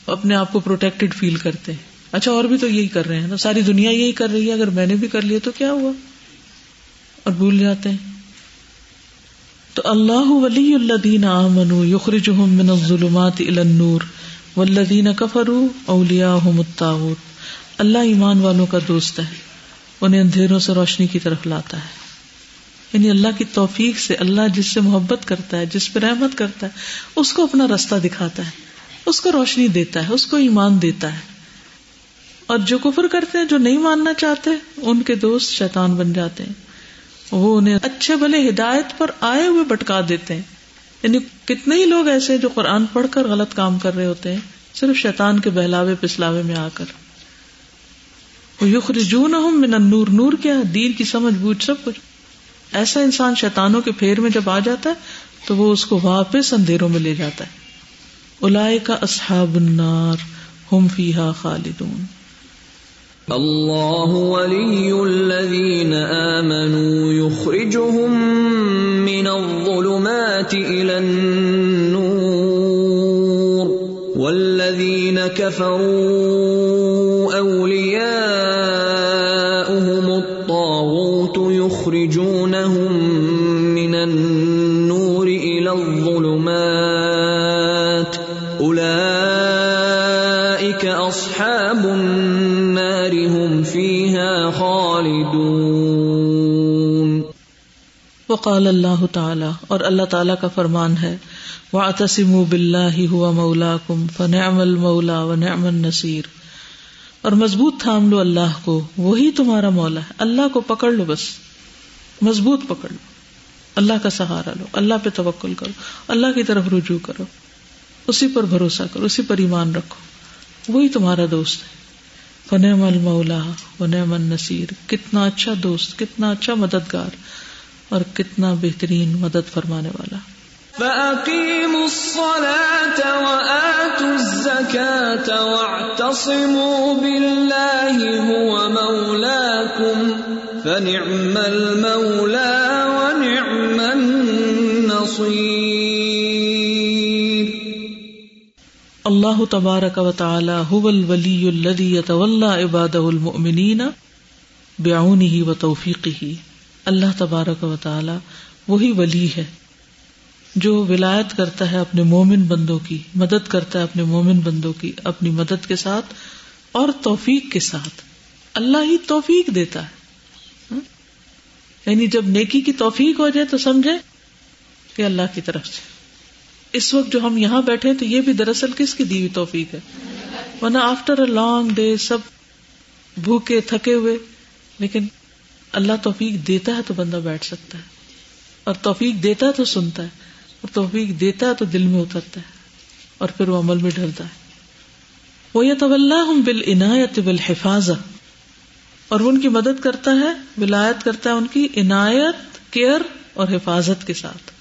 اپنے آپ کو پروٹیکٹڈ فیل کرتے ہیں۔ اچھا اور بھی تو یہی کر رہے ہیں نا۔ ساری دنیا یہی کر رہی ہے۔ اگر میں نے بھی کر لیا تو کیا ہوا؟ اور بھول جاتے ہیں۔ تو اللہ ولی اللہ دین امن یخرج من الظلمات الى النور والذین کفروا اولیاءهم الطاغوت۔ اللہ ایمان والوں کا دوست ہے۔ انہیں اندھیروں سے روشنی کی طرف لاتا ہے۔ یعنی اللہ کی توفیق سے اللہ جس سے محبت کرتا ہے، جس پہ رحمت کرتا ہے، اس کو اپنا رستہ دکھاتا ہے۔ اس کو روشنی دیتا ہے، اس کو ایمان دیتا ہے۔ اور جو کفر کرتے ہیں، جو نہیں ماننا چاہتے، ان کے دوست شیطان بن جاتے ہیں۔ وہ انہیں اچھے بھلے ہدایت پر آئے ہوئے بٹکا دیتے ہیں۔ یعنی کتنے ہی لوگ ایسے جو قرآن پڑھ کر غلط کام کر رہے ہوتے ہیں، صرف شیطان کے بہلاوے، پسلاوے میں آ کر۔ یخرجون من النور، نور کیا دین کی سمجھ بوجھ سب کچھ۔ ایسا انسان شیطانوں کے پھیر میں جب آ جاتا ہے، تو وہ اس کو واپس اندھیروں میں لے جاتا ہے۔ الائے کا اصحاب النار، ہم فیہا خالدون۔ اللہ ولی الذین آمنوا یخرجهم من الظلمات الى النور والذین كفروا اولیاؤهم الطاغوت یخرجونهم من النور الى الظلمات اولئک اصحاب النار وقال اللہ تعالی، اور اللہ تعالی کا فرمان ہے، وَاعْتَصِمُوا بِاللَّهِ هُوَ مَوْلَاكُمْ فَنِعْمَ الْمَوْلَى وَنِعْمَ النَّصِيرُ۔ اور مضبوط تھام لو اللہ کو، وہی تمہارا مولا ہے۔ اللہ کو پکڑ لو بس، مضبوط پکڑ لو۔ اللہ کا سہارا لو، اللہ پہ توکل کرو، اللہ کی طرف رجوع کرو۔ اسی پر بھروسہ کرو، اسی پر ایمان رکھو۔ وہی تمہارا دوست ہے۔ فنعم المولا ونعم النصیر کتنا اچھا دوست، کتنا اچھا مددگار۔ اور کتنا بہترین مدد فرمانے والا۔ فَأَقِيمُوا الصَّلَاةَ وَآتُوا الزَّكَاةَ وَاعْتَصِمُوا بِاللَّهِ هُوَ مَوْلَاكُمْ فَنِعْمَ الْمَوْلَى وَنِعْمَ النَّصِيرُ۔ اللہ تبارک و تعالی هو الولی الذی یتولی عباده المؤمنین بعونه و توفیقه۔ اللہ تبارک و تعالی وہی ولی ہے جو ولایت کرتا ہے اپنے مومن بندوں کی، مدد کرتا ہے اپنے مومن بندوں کی، اپنی مدد کے ساتھ اور توفیق کے ساتھ۔ اللہ ہی توفیق دیتا ہے۔ یعنی جب نیکی کی توفیق ہو جائے تو سمجھے کہ اللہ کی طرف سے۔ اس وقت جو ہم یہاں بیٹھے تو یہ بھی دراصل کس کی دیوی توفیق ہے؟ ورنہ آفٹر اے لانگ ڈے سب بھوکے، تھکے ہوئے، لیکن اللہ توفیق دیتا ہے تو بندہ بیٹھ سکتا ہے۔ اور توفیق دیتا ہے تو سنتا ہے۔ اور توفیق دیتا ہے تو دل میں اترتا ہے۔ اور پھر وہ عمل میں ڈھلتا ہے۔ وہ یہ طلّہ بال عنایت بالحفاظ اور وہ ان کی مدد کرتا ہے، ولایت کرتا ہے ان کی عنایت، کیئر اور حفاظت کے ساتھ۔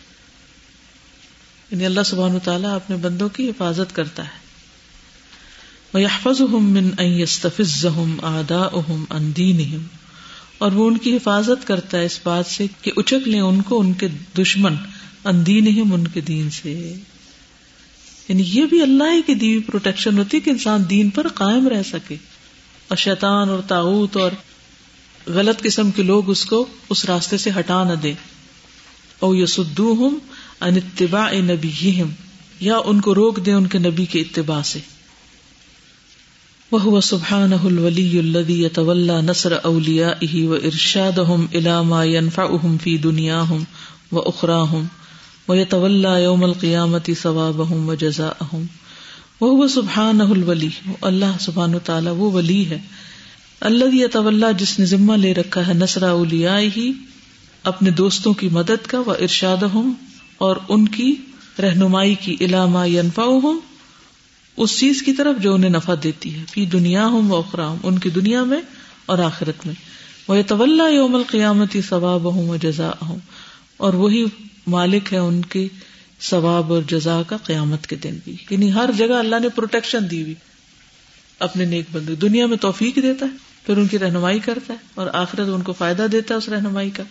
یعنی اللہ سبحانہ تعالیٰ اپنے بندوں کی حفاظت کرتا ہے۔ وَيَحْفَظُهُم مِّنْ أَن يَسْتَفِزَّهُمْ آدَاؤُهُمْ عَن دِينِهِمْ۔ اور وہ ان کی حفاظت کرتا ہے اس بات سے کہ اچک لیں ان کو ان کے دشمن ان دینہم ان کے دین سے۔ یعنی یہ بھی اللہ کی دیوی پروٹیکشن ہوتی ہے کہ انسان دین پر قائم رہ سکے۔ اور شیطان اور تاغوت اور غلط قسم کے لوگ اس کو اس راستے سے ہٹا نہ دیں۔ او یسدوہم ان اتباع نبیہم، یا ان کو روک دیں ان کے نبی کے اتباع سے۔ وهو سبحانه الولي الذي يتولى نصر اوليائه وارشادهم الى ما ينفعهم في دنياهم واخراهم ويتولى يوم القيامه ثوابهم وجزاءهم. وهو سبحانه الولي. اللہ سبحانہ تعالی وہ ولی ہے. الذي يتولى جس نے ذمہ لے رکھا ہے نصر اولیائه اپنے دوستوں کی مدد کا و ارشادهم اور ان کی رہنمائی کی علامہ ينفعهم اس چیز کی طرف جو انہیں نفع دیتی ہے، فی دنیا ہوں و اخرام ان کی دنیا میں اور آخرت میں۔ وہ طول یوم القیامتی ثواب ہوں و جزا ہوں اور وہی مالک ہے ان کے ثواب اور جزا کا قیامت کے دن بھی۔ یعنی ہر جگہ اللہ نے پروٹیکشن دی ہوئی۔ اپنے نیک بندے، دنیا میں توفیق دیتا ہے، پھر ان کی رہنمائی کرتا ہے، اور آخرت ان کو فائدہ دیتا ہے اس رہنمائی کا۔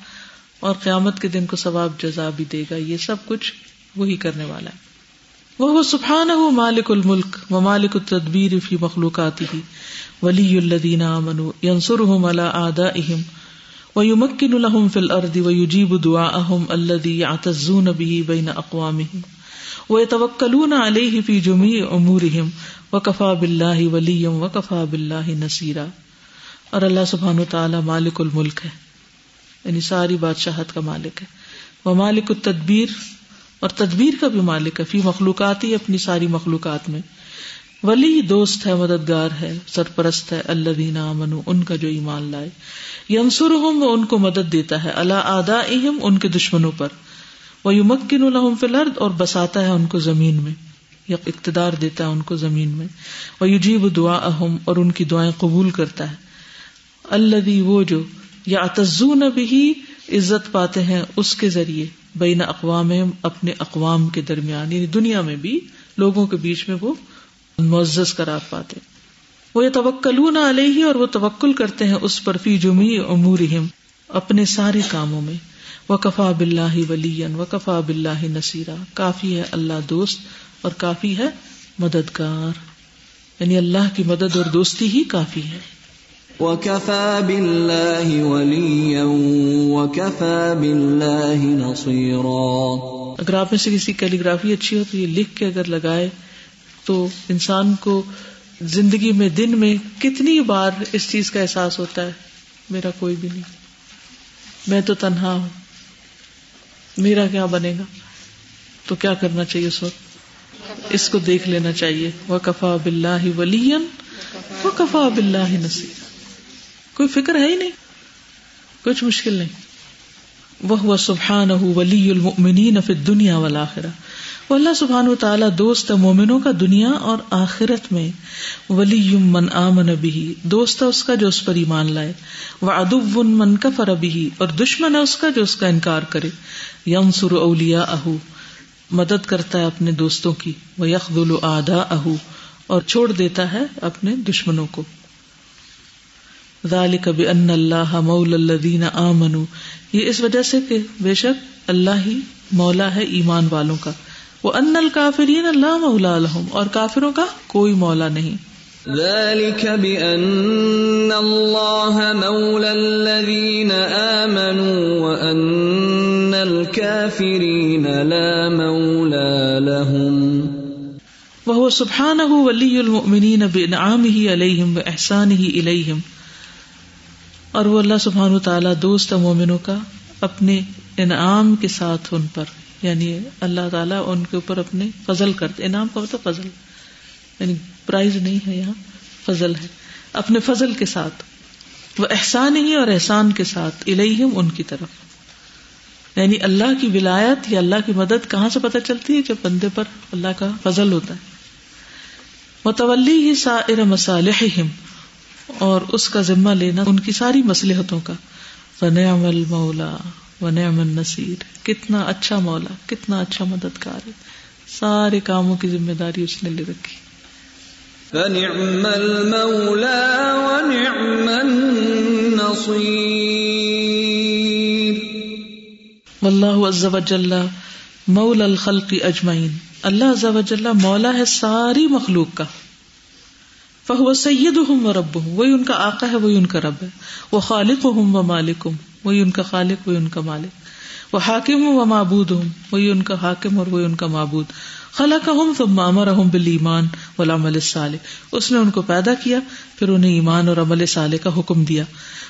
اور قیامت کے دن کو ثواب جزا بھی دے گا۔ یہ سب کچھ وہی کرنے والا ہے۔ وہ سبحان ہو مالک الملک و مالک التدبیر فی مخلوقات ہی ولی الدین امن ینسر ہم اللہ آدا اہم و یمکن الحم فل ارد و یوجیب دعا اہم اللہ آتزون بھی بین اقوام وہ توکلون علیہ فی جمی امور و کفا بلّہ ولیم و کفا بلّہ نصیرا. اور اللہ سبحان و تعالی مالک الملک ہے. یعنی ساری بادشاہت کا مالک ہے. وہ مالک التدبیر اور تدبیر کا بھی مالک ہے، فی مخلوقات ہی اپنی ساری مخلوقات میں۔ ولی دوست ہے، مددگار ہے، سرپرست ہے اللہ دینا امن ان کا جو ایمان لائے۔ ینسر ہوں وہ ان کو مدد دیتا ہے۔ اللہ آدا ان کے دشمنوں پر۔ وہ یمکن الحم فلرد اور بساتا ہے ان کو زمین میں۔ یا اقتدار دیتا ہے ان کو زمین میں۔ وہ یوجیب دعا اہم اور ان کی دعائیں قبول کرتا ہے۔ اللہ وہ جو یا تزون بھی عزت پاتے ہیں اس کے ذریعے۔ بین اقوام اپنے اقوام کے درمیان یعنی دنیا میں بھی لوگوں کے بیچ میں وہ معزز قرار پاتے وہ یہ توکل علیہ اور وہ توکل کرتے ہیں اس پر فی جمی امور اپنے سارے کاموں میں۔ وہ کفا بلّہ ولی و کفا بلّہ نصیرہ کافی ہے اللہ دوست اور کافی ہے مددگار۔ یعنی اللہ کی مدد اور دوستی ہی کافی ہے۔ وَكَفَى بِاللَّهِ وَلِيًّا وَكَفَى بِاللَّهِ نَصِيرًا اگر آپ میں سے کسی کیلیگرافی اچھی ہو تو یہ لکھ کے اگر لگائے تو انسان کو زندگی میں دن میں کتنی بار اس چیز کا احساس ہوتا ہے؟ میرا کوئی بھی نہیں۔ میں تو تنہا ہوں۔ میرا کیا بنے گا؟ تو کیا کرنا چاہیے اس وقت؟ اس کو دیکھ لینا چاہیے۔ وہ کفا بلّہ ولی وہ کفا بلّہ نصیر کوئی فکر ہے ہی نہیں، کچھ مشکل نہیں۔ وہ سبحان ولی المؤمنین فی دنیا والا وہ اللہ سبحان و تعالیٰ دوست ہے مومنوں کا دنیا اور آخرت میں ولی من آمن بھی دوست ہے اس کا جو اس پر ایمان لائے۔ وہ ادب من کفر ابھی اور دشمن ہے اس کا جو اس کا انکار کرے۔ یم سر اولیا اہو مدد کرتا ہے اپنے دوستوں کی۔ وہ یخل آدا اہو اور چھوڑ دیتا ہے اپنے دشمنوں کو۔ ذالک بان اللہ مول الذین آمنوا یہ اس وجہ سے کہ بے شک اللہ ہی مولا ہے ایمان والوں کا۔ وہ ان الکافرین اللہ مولا لهم اور کافروں کا کوئی مولا نہیں۔ ذلك بأن الله مولى الذين آمنوا وأن الكافرين لا مولى لهم وهو سبحانه ولي المؤمنين بإنعامه عليهم وإحسانه إليهم اور وہ اللہ سبحان تعالیٰ دوست مومنوں کا اپنے انعام کے ساتھ ان پر یعنی اللہ تعالیٰ ان کے اوپر اپنے فضل کرتے انعام کا مطلب فضل یعنی پرائز نہیں ہے یہاں، فضل ہے۔ اپنے فضل کے ساتھ، وہ احسان ہی اور احسان کے ساتھ الہم ان کی طرف۔ یعنی اللہ کی ولایت یا اللہ کی مدد کہاں سے پتہ چلتی ہے؟ جب بندے پر اللہ کا فضل ہوتا ہے۔ متولی ہی سا مسالح اور اس کا ذمہ لینا ان کی ساری مسلحتوں کا۔ ونعم المولا ونعم النصیر کتنا اچھا مولا کتنا اچھا مددگار ہے۔ سارے کاموں کی ذمہ داری اس نے لے رکھی۔ فنعم المولا ونعم النصیر واللہ عز وجل مولا الخلق اجمعین اللہ عز وجل مولا ہے ساری مخلوق کا۔ فہو سید ہوں و رب ہوں وہی ان کا آقا ہے، وہی ان کا رب ہے۔ وہ خالق ہوں و مالک ہوں وہی ان کا خالق، وہی ان کا مالک۔ وہ حاکم ہوں و معبود ہوں وہی ان کا حاکم اور وہی ان کا معبود۔ خلا کا ہوں تو مامر ہوں بل ایمان ولام صالح اس نے ان کو پیدا کیا، پھر انہیں ایمان اور عمل صالح کا حکم دیا۔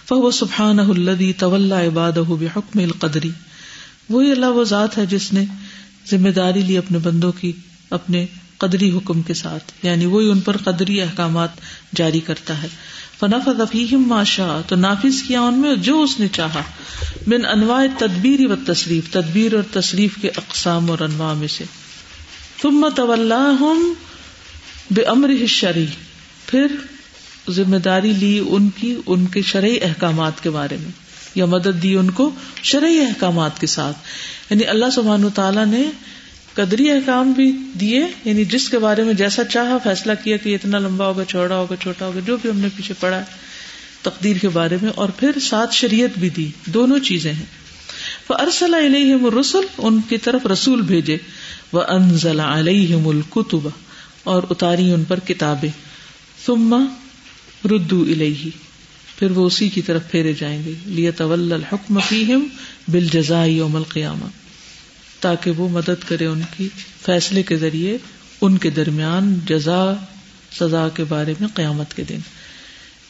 فہو سبحان الدی طول عباد بحکم القدری وہی اللہ وہ ذات ہے جس نے ذمہ داری لی اپنے بندوں کی، اپنے قدری حکم کے ساتھ یعنی وہی ان پر قدری احکامات جاری کرتا ہے۔ فنف افیم ماشا تو نافذ کیا ان میں جو اس نے چاہا۔ بن انواع تدبیر و تصریف تدبیر اور تصریف کے اقسام اور انواع میں سے۔ تم طول بے امر شرعی پھر ذمہ داری لی ان کی، ان کے شرعی احکامات کے بارے میں۔ یا مدد دی ان کو شرعی احکامات کے ساتھ۔ یعنی اللہ سبحان تعالیٰ نے قدری احکام بھی دیے یعنی جس کے بارے میں جیسا چاہا فیصلہ کیا کہ اتنا لمبا ہوگا چوڑا ہوگا، چھوٹا ہوگا، جو بھی ہم نے پیچھے پڑا ہے، تقدیر کے بارے میں، اور پھر ساتھ شریعت بھی دی۔ دونوں چیزیں ہیں۔ وہ ارسل علیہ رسول ان کی طرف رسول بھیجے۔ وہ انزل علیہ الکتب اور اتاری ان پر کتابیں۔ ثم ردو الہی پھر وہ اسی کی طرف پھیرے جائیں گے۔ لیے طول الحکم فیہم بالجزاء یوم القیامہ تاکہ وہ مدد کرے ان کی فیصلے کے ذریعے ان کے درمیان جزا، سزا کے بارے میں قیامت کے دن۔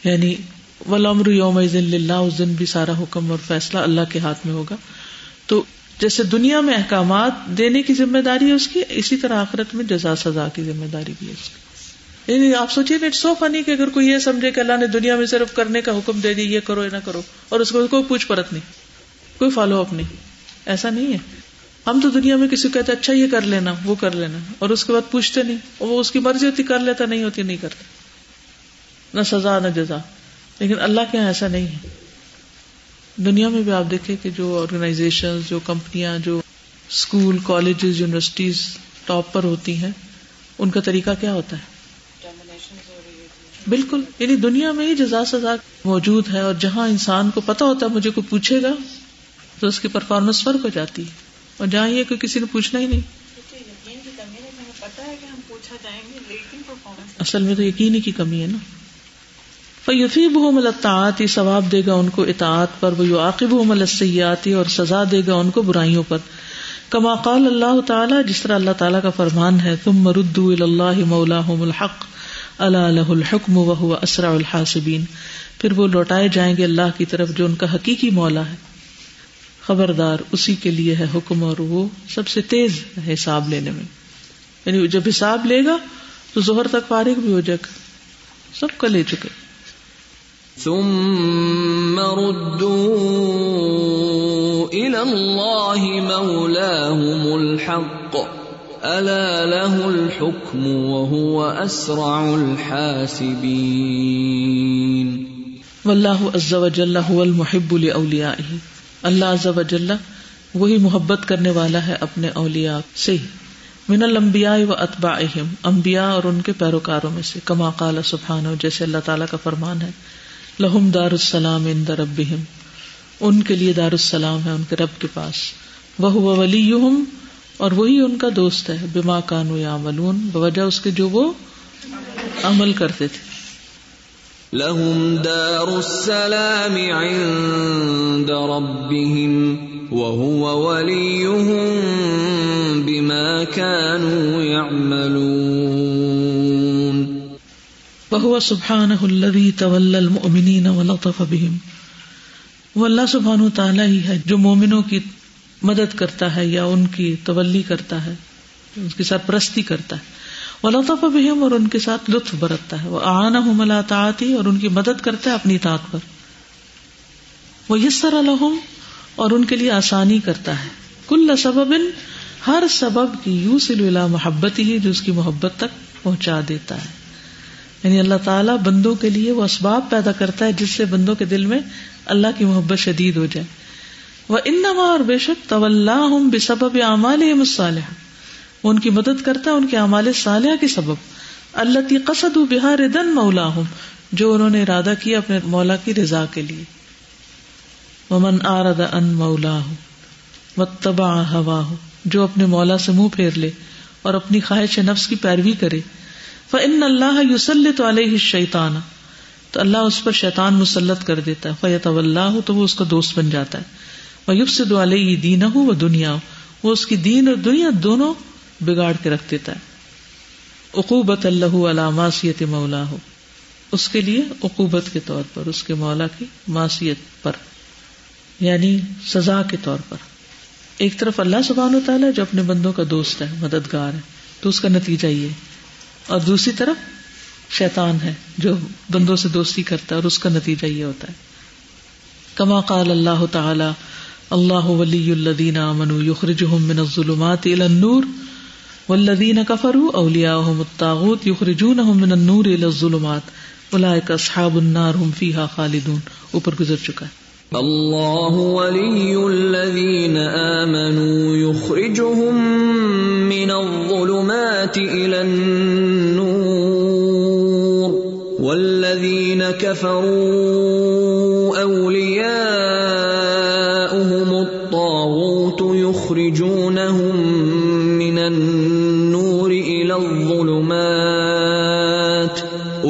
یعنی ولامر یوم اللہ اس دن بھی سارا حکم اور فیصلہ اللہ کے ہاتھ میں ہوگا۔ تو جیسے دنیا میں احکامات دینے کی ذمہ داری ہے اس کی، اسی طرح آخرت میں جزا، سزا کی ذمہ داری بھی ہے اس کی۔ یعنی آپ سوچیے اٹس سو فنی کہ اگر کوئی یہ سمجھے کہ اللہ نے دنیا میں صرف کرنے کا حکم دے دی، یہ کرو، یہ نہ کرو اور اس کو کوئی پوچھ پرت نہیں، کوئی فالو اپ نہیں۔ ایسا نہیں ہے۔ ہم تو دنیا میں کسی کو کہتے اچھا یہ کر لینا وہ کر لینا۔ اور اس کے بعد پوچھتے نہیں اور وہ اس کی مرضی ہوتی کر لیتا نہیں ہوتی نہیں کرتا۔ نہ سزا نہ جزا۔ لیکن اللہ کے یہاں ایسا نہیں ہے۔ دنیا میں بھی آپ دیکھیں کہ جو آرگنائزیشن جو کمپنیاں جو اسکول کالجز یونیورسٹیز ٹاپ پر ہوتی ہیں ان کا طریقہ کیا ہوتا ہے؟ بالکل۔ یعنی دنیا میں ہی جزا سزا موجود ہے اور جہاں انسان کو پتا ہوتا ہے مجھے کوئی پوچھے گا تو اس کی پرفارمنس فرق ہو جاتی ہے۔ اور جہاں یہ کوئی کسی نے پوچھنا ہی نہیں۔ اصل میں تو یقین کی کمی ہے نا۔ فیفیب ہو ملطاعت ثواب دے گا ان کو اطاعت پر۔ وہ عاقب ہو ملسیاتی اور سزا دے گا ان کو برائیوں پر۔ کما قال اللہ تعالیٰ، جس طرح اللہ تعالیٰ کا فرمان ہے تم مردو اللہ مولا الحق اللہ الحکم وہ اسرا الحاسبین پھر وہ لوٹائے جائیں گے اللہ کی طرف، جو ان کا حقیقی مولا ہے۔ خبردار اسی کے لیے ہے حکم اور وہ سب سے تیز ہے حساب لینے میں۔ یعنی جب حساب لے گا تو زہر تک فارغ بھی ہو جائے گا۔ سب کا لے چکے۔ ثم ردوا الى الله مولاهم الحق۔ الا له الحكم وهو اسرع الحاسبين۔ واللہ عز وجل هو المحب لاولیائه اللہ عز وجل وہی محبت کرنے والا ہے اپنے اولیاء سے من الانبیاء و اتباعہم، انبیاء اور ان کے پیروکاروں میں سے، کما قال سبحانہ، جیسے اللہ تعالیٰ کا فرمان ہے۔ لہم دار السلام عند ربہم، ان کے لیے دار السلام ہے ان کے رب کے پاس۔ وہ ولیہم، اور وہی ان کا دوست ہے۔ بما کانو یعملون، بوجہ اس کے جو وہ عمل کرتے تھے۔ لهم دار السلام عند ربهم وهو وليهم بما كانوا يعملون. وهو سبحانه الذي تولى المؤمنين ولطف بهم. وہ اللہ سبحانہ تعالیٰ ہی ہے جو مومنوں کی مدد کرتا ہے یا ان کی تولی کرتا ہے، ان کی سرپرستی کرتا ہے۔ وہ لطف بہم اور ان کے ساتھ لطف برتتا ہے۔ وہ آنا ملاطاعتی اور ان کی مدد کرتا ہے اپنی طاق پر۔ وہ یسر الحم اور ان کے لیے آسانی کرتا ہے۔ کل سبب، ہر سبب کی یو سلا محبت ہی جو اس کی محبت تک پہنچا دیتا ہے۔ یعنی اللہ تعالیٰ بندوں کے لیے وہ اسباب پیدا کرتا ہے جس سے بندوں کے دل میں اللہ کی محبت شدید ہو جائے۔ وہ انما اور بے شک طول بے سبب اعمال مصالح وہ ان کی مدد کرتا ہے، ان کے اعمال صالحہ کے سبب۔ اللہ کی قصد و بہار دن مولا ہوں جو انہوں نے ارادہ کیا اپنے مولا کی رضا کے لیے۔ ومن آرد ان مولا ہوں متبا ہوا ہو جو اپنے مولا سے منہ پھیر لے اور اپنی خواہش نفس کی پیروی کرے۔ فن اللہ یوسلط علیہ شیطان تو اللہ اس پر شیطان مسلط کر دیتا ہے۔ فیت اللہ تو وہ اس کا دوست بن جاتا ہے۔ وہ یوسد علیہ دین ہو وہ دنیا ہو وہ اس کی دین اور دنیا دونوں بگاڑ کے رکھ دیتا ہے۔ عقوبت اللہ علاماسیت مولا ہو اس کے لیے عقوبت کے طور پر، اس کے مولا کی معاشیت پر یعنی سزا کے طور پر۔ ایک طرف اللہ سبحان و تعالیٰ جو اپنے بندوں کا دوست ہے، مددگار ہے، تو اس کا نتیجہ یہ اور دوسری طرف شیطان ہے جو بندوں سے دوستی کرتا ہے اور اس کا نتیجہ یہ ہوتا ہے۔ کما قال اللہ تعالی، اللہ ولی الدین امن یخرجہم من الظلمات الى النور۔ والذین کفروا اولیاءهم الطاغوت یخرجونہم من النور الى الظلمات اولئک اصحاب النار هم فیها خالدون۔ اوپر گزر چکا ہے۔ اللہ ولی الذین آمنوا یخرجهم من الظلمات الى النور۔ والذین كفروا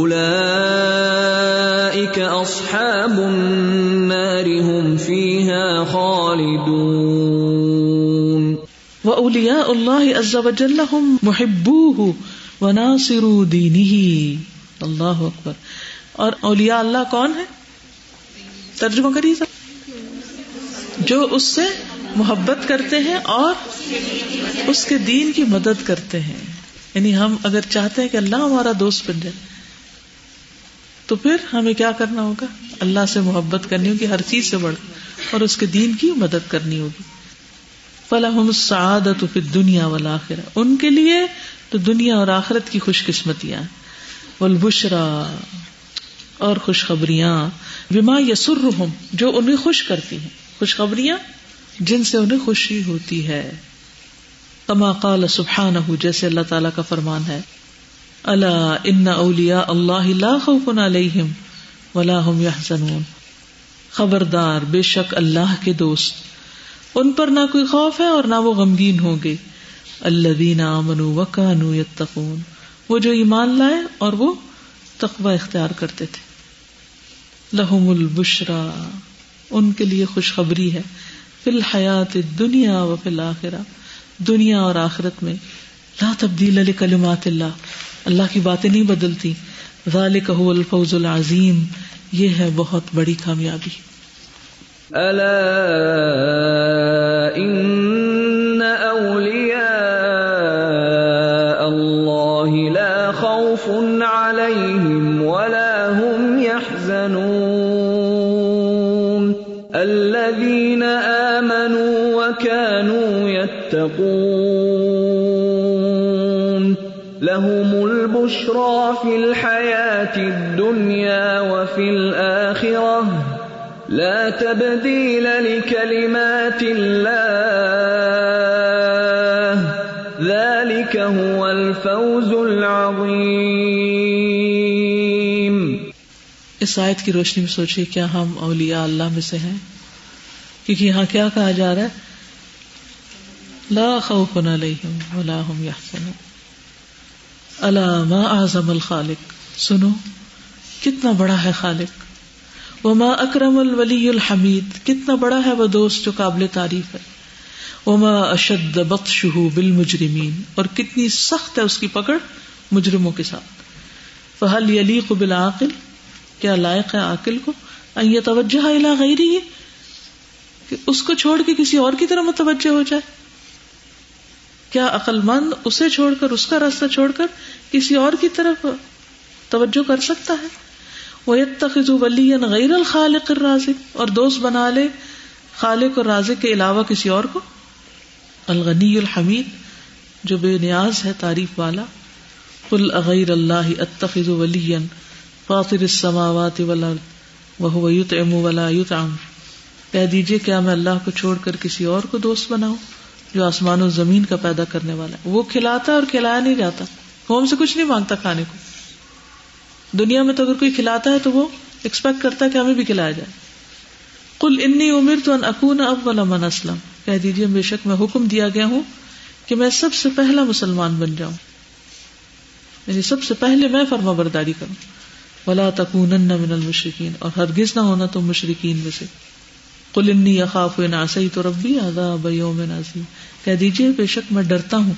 اولئک اصحاب النار هم فيها خالدون. واولیاء اللہ عز وجل هم محبوه وناصروا دینه اللہ اکبر اور اولیاء اللہ کون ہے ترجمہ کریے سر جو اس سے محبت کرتے ہیں اور اس کے دین کی مدد کرتے ہیں. یعنی ہم اگر چاہتے ہیں کہ اللہ ہمارا دوست بن جائے تو پھر ہمیں کیا کرنا ہوگا؟ اللہ سے محبت کرنی ہوگی، ہر چیز سے بڑھ اور اس کے دین کی مدد کرنی ہوگی۔ فلاحم السعادت فی دنیا والا ان کے لیے تو دنیا اور آخرت کی خوش قسمتیاں والبشرا اور خوشخبریاں۔ بما یسرہم جو انہیں خوش کرتی ہیں۔ خوشخبریاں جن سے انہیں خوشی ہوتی ہے۔ کما قال سبحانہ جیسے اللہ تعالیٰ کا فرمان ہے۔ اللہ ان اولیا اللہ لا خوف علیہم ولا هم يحزنون خبردار، بے شک اللہ کے دوست۔ ان پر نہ کوئی خوف ہے اور نہ وہ غمگین ہوں گے۔ الذین آمنوا وکانوا یتقون۔ وہ جو ایمان لائے اور وہ تقوی اختیار کرتے تھے۔ لہم البشرا۔ ان کے لیے خوشخبری ہے۔ فی الحیات دنیا و فی الآخرہ دنیا اور آخرت میں لا تبدیل لکلمات اللہ۔ اللہ کی باتیں نہیں بدلتی۔ ذالک هو الفوز العظیم۔ یہ ہے بہت بڑی کامیابی۔ الا ان اولیاء اللہ لا خوف عليهم ولا هم يحزنون الذين آمنوا وكانوا يتقون البشرى في الحياة الدنيا وفي الآخرة. لا تبديل لكلمات الله. ذلك هو الفوز العظيم. اس آیت کی روشنی میں سوچیے کیا ہم اولیاء اللہ میں سے ہیں؟ کیونکہ یہاں کیا کہا جا رہا ہے؟ لا خوف علیہم ولا هم يحزنون الا اعظم الخالق. سنو، کتنا بڑا ہے خالق؟ وما اکرم الولی الحمید، کتنا بڑا ہے وہ دوست جو قابل تعریف ہے؟ وما اشد بطشہ بالمجرمین، اور کتنی سخت ہے اس کی پکڑ مجرموں کے ساتھ؟ فہل یلیق بالعاقل، کیا لائق ہے عاقل کو؟ ان یتوجہ الی غیری کہ اس کو چھوڑ کے کسی اور کی طرح متوجہ ہو جائے؟ کیا عقل مند اسے چھوڑ کر، اس کا راستہ چھوڑ کر کسی اور کی طرف توجہ کر سکتا ہے؟ وہ تخذ ولی غیر الخالق الرازق، اور دوست بنا لے خالق اور رازق کے علاوہ کسی اور کو؟ الغنی الحمید، جو بے نیاز ہے تعریف والا۔ قل اغیر اللہ اتخذ ولی فاطر السماوات والارض وهو يطعم ولا يطعم۔ کہہ دیجیے، کیا میں اللہ کو چھوڑ کر کسی اور کو دوست بناؤں؟ جو آسمان و زمین کا پیدا کرنے والا ہے۔ وہ کھلاتا اور کھلایا نہیں جاتا۔ وہ ہم سے کچھ نہیں مانگتا کھانے کو۔ دنیا میں تو اگر کوئی کھلاتا ہے تو وہ ایکسپیکٹ کرتا ہے کہ ہمیں بھی کھلایا جائے۔ کل انی عمر تو ان اکون اب والا من اسلم۔ کہہ دیجیے بے شک میں حکم دیا گیا ہوں کہ میں سب سے پہلا مسلمان بن جاؤں۔ یعنی سب سے پہلے میں فرما برداری کروں۔ ولا تکون من المشرقین اور ہرگز نہ ہونا تو مشرقین میں سے۔ کل انی اخاف ناسی تو ربی عذاب یوم نازی کہہ دیجیے بے شک میں ڈرتا ہوں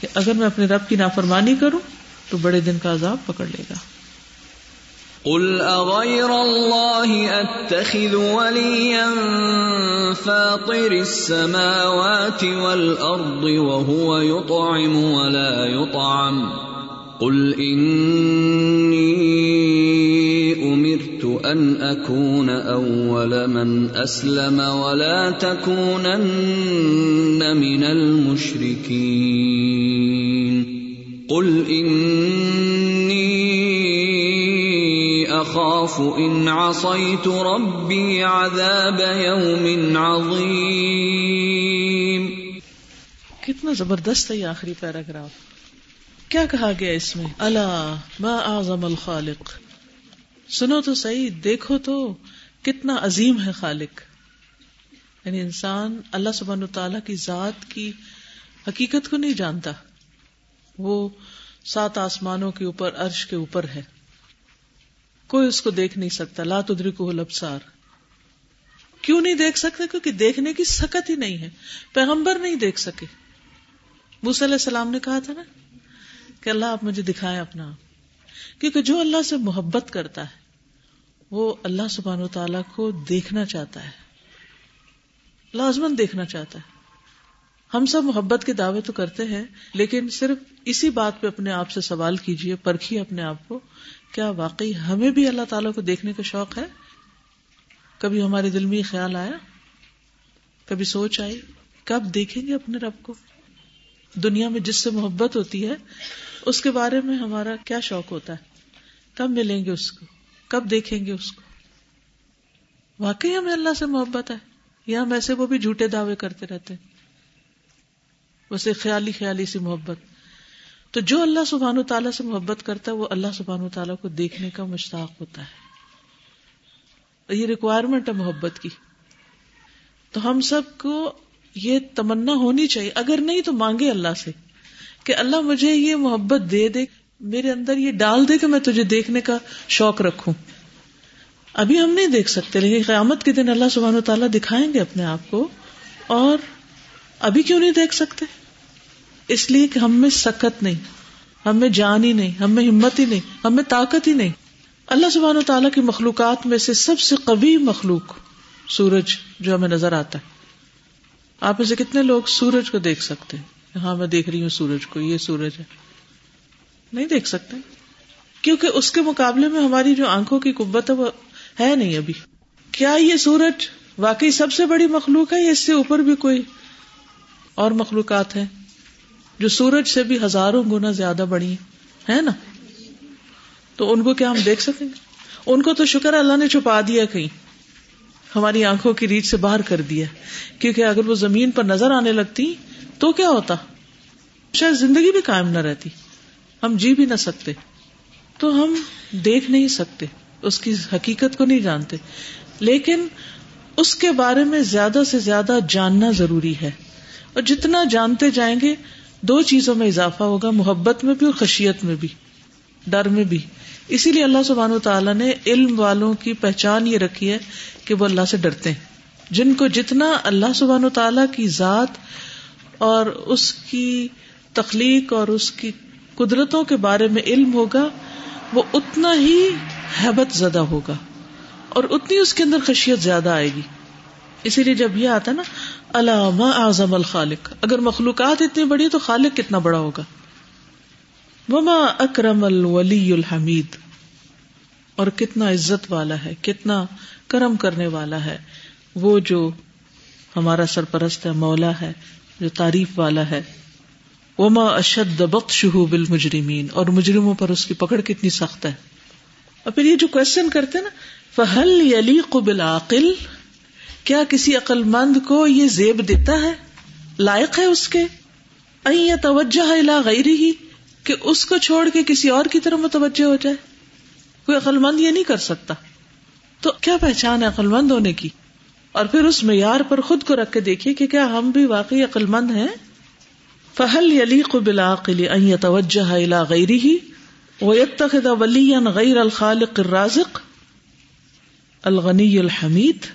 کہ اگر میں اپنے رب کی نافرمانی کروں تو بڑے دن کا عذاب پکڑ لے گا۔ قل اغير الله اتخذ وليا فاطر السماوات والارض وهو يطعم ولا يطعم قل اني امرت ان اكون اول من اسلم ولا تكونن من المشركين قل اني اخاف ان عصيت ربي عذاب يوم عظيم کتنا زبردست ہے یہ آخری پیراگراف۔ کیا کہا گیا اس میں؟ اللہ، ما اعظم الخالق سنو تو صحیح، دیکھو تو کتنا عظیم ہے خالق۔ یعنی انسان اللہ سبحانہ تعالی کی ذات کی حقیقت کو نہیں جانتا۔ وہ سات آسمانوں کے اوپر، عرش کے اوپر ہے۔ کوئی اس کو دیکھ نہیں سکتا۔ لا تدرکہ الابصار۔ کیوں نہیں دیکھ سکتے؟ کیونکہ دیکھنے کی سکت ہی نہیں ہے۔ پیغمبر نہیں دیکھ سکے۔ موسی علیہ السلام نے کہا تھا نا کہ اللہ آپ مجھے دکھائیں اپنا آپ۔ کیونکہ جو اللہ سے محبت کرتا ہے وہ اللہ سبحان و تعالی کو دیکھنا چاہتا ہے۔ لازمن دیکھنا چاہتا ہے۔ ہم سب محبت کے دعوے تو کرتے ہیں، لیکن صرف اسی بات پہ اپنے آپ سے سوال کیجیے، پرکھیے اپنے آپ کو، کیا واقعی ہمیں بھی اللہ تعالیٰ کو دیکھنے کا شوق ہے؟ کبھی ہمارے دل میں خیال آیا؟ کبھی سوچ آئی؟ کب دیکھیں گے اپنے رب کو؟ دنیا میں جس سے محبت ہوتی ہے، اس کے بارے میں ہمارا کیا شوق ہوتا ہے؟ کب ملیں گے اس کو؟ کب دیکھیں گے اس کو؟ واقعی ہمیں اللہ سے محبت ہے، یا ہم ایسے وہ بھی جھوٹے دعوے کرتے رہتے ویسے خیالی خیالی سی محبت۔ تو جو اللہ سبحان و تعالیٰ سے محبت کرتا ہے، وہ اللہ سبحان و تعالیٰ کو دیکھنے کا مشتاق ہوتا ہے۔ یہ ریکوائرمنٹ ہے محبت کی۔ تو ہم سب کو یہ تمنا ہونی چاہیے۔ اگر نہیں تو مانگے اللہ سے کہ اللہ مجھے یہ محبت دے دے۔ میرے اندر یہ ڈال دے کہ میں تجھے دیکھنے کا شوق رکھوں۔ ابھی ہم نہیں دیکھ سکتے، لیکن قیامت کے دن اللہ سبحانہ و تعالیٰ دکھائیں گے اپنے آپ کو۔ اور ابھی کیوں نہیں دیکھ سکتے؟ اس لیے کہ ہم میں سکت نہیں، ہم میں جان ہی نہیں، ہم میں ہمت ہی نہیں، ہم میں طاقت ہی نہیں۔ اللہ سبحانہ و تعالیٰ کی مخلوقات میں سے سب سے قوی مخلوق سورج جو ہمیں نظر آتا ہے۔ آپ میں سے کتنے لوگ سورج کو دیکھ سکتے ہیں؟ ہاں میں دیکھ رہی ہوں سورج کو، یہ سورج ہے۔ نہیں دیکھ سکتے۔ کیونکہ اس کے مقابلے میں ہماری جو آنکھوں کی قبت ہے وہ ہے نہیں ابھی۔ کیا یہ سورج واقعی سب سے بڑی مخلوق ہے یا اس سے اوپر بھی کوئی اور مخلوقات ہیں؟ جو سورج سے بھی ہزاروں گنا زیادہ بڑی ہے نا؟ تو ان کو کیا ہم دیکھ سکیں گے؟ ان کو تو شکر اللہ نے چھپا دیا کہیں۔ ہماری آنکھوں کی ریچھ سے باہر کر دیا۔ کیونکہ اگر وہ زمین پر نظر آنے لگتی تو کیا ہوتا؟ شاید زندگی بھی قائم نہ رہتی۔ ہم جی بھی نہ سکتے۔ تو ہم دیکھ نہیں سکتے۔ اس کی حقیقت کو نہیں جانتے۔ لیکن اس کے بارے میں زیادہ سے زیادہ جاننا ضروری ہے۔ اور جتنا جانتے جائیں گے، دو چیزوں میں اضافہ ہوگا، محبت میں بھی اور خشیت میں بھی، ڈر میں بھی۔ اسی لیے اللہ سبحان و تعالیٰ نے علم والوں کی پہچان یہ رکھی ہے کہ وہ اللہ سے ڈرتے ہیں۔ جن کو جتنا اللہ سبحان و تعالیٰ کی ذات اور اس کی تخلیق اور اس کی قدرتوں کے بارے میں علم ہوگا، وہ اتنا ہی حیبت زدہ ہوگا اور اتنی اس کے اندر خشیت زیادہ آئے گی۔ اسی لیے جب یہ آتا نا علام اعظم الخالق اگر مخلوقات اتنی بڑی تو خالق کتنا بڑا ہوگا۔ وما اکرم الولی الحمید اور کتنا عزت والا ہے، کتنا کرم کرنے والا ہے۔ وہ جو ہمارا سرپرست ہے، مولا ہے، جو تعریف والا ہے۔ وما اشد بخش بال مجرمین اور مجرموں پر اس کی پکڑ کتنی سخت ہے۔ اور پھر یہ جو کوشچن کرتے نا فہل علی قبل عقل کیا کسی عقل مند کو یہ زیب دیتا ہے؟ لائق ہے اس کے؟ توجہ الا غیر ہی کہ اس کو چھوڑ کے کسی اور کی طرف متوجہ ہو جائے۔ کوئی عقل مند یہ نہیں کر سکتا۔ تو کیا پہچان ہے عقل مند ہونے کی؟ اور پھر اس معیار پر خود کو رکھ کے دیکھیے کہ کیا ہم بھی واقعی عقل مند ہیں؟ فہل علی قبل توجہ الا غیر ہی ويتخذ وليا غیر الخالق الرازق؟ الغنی الحمید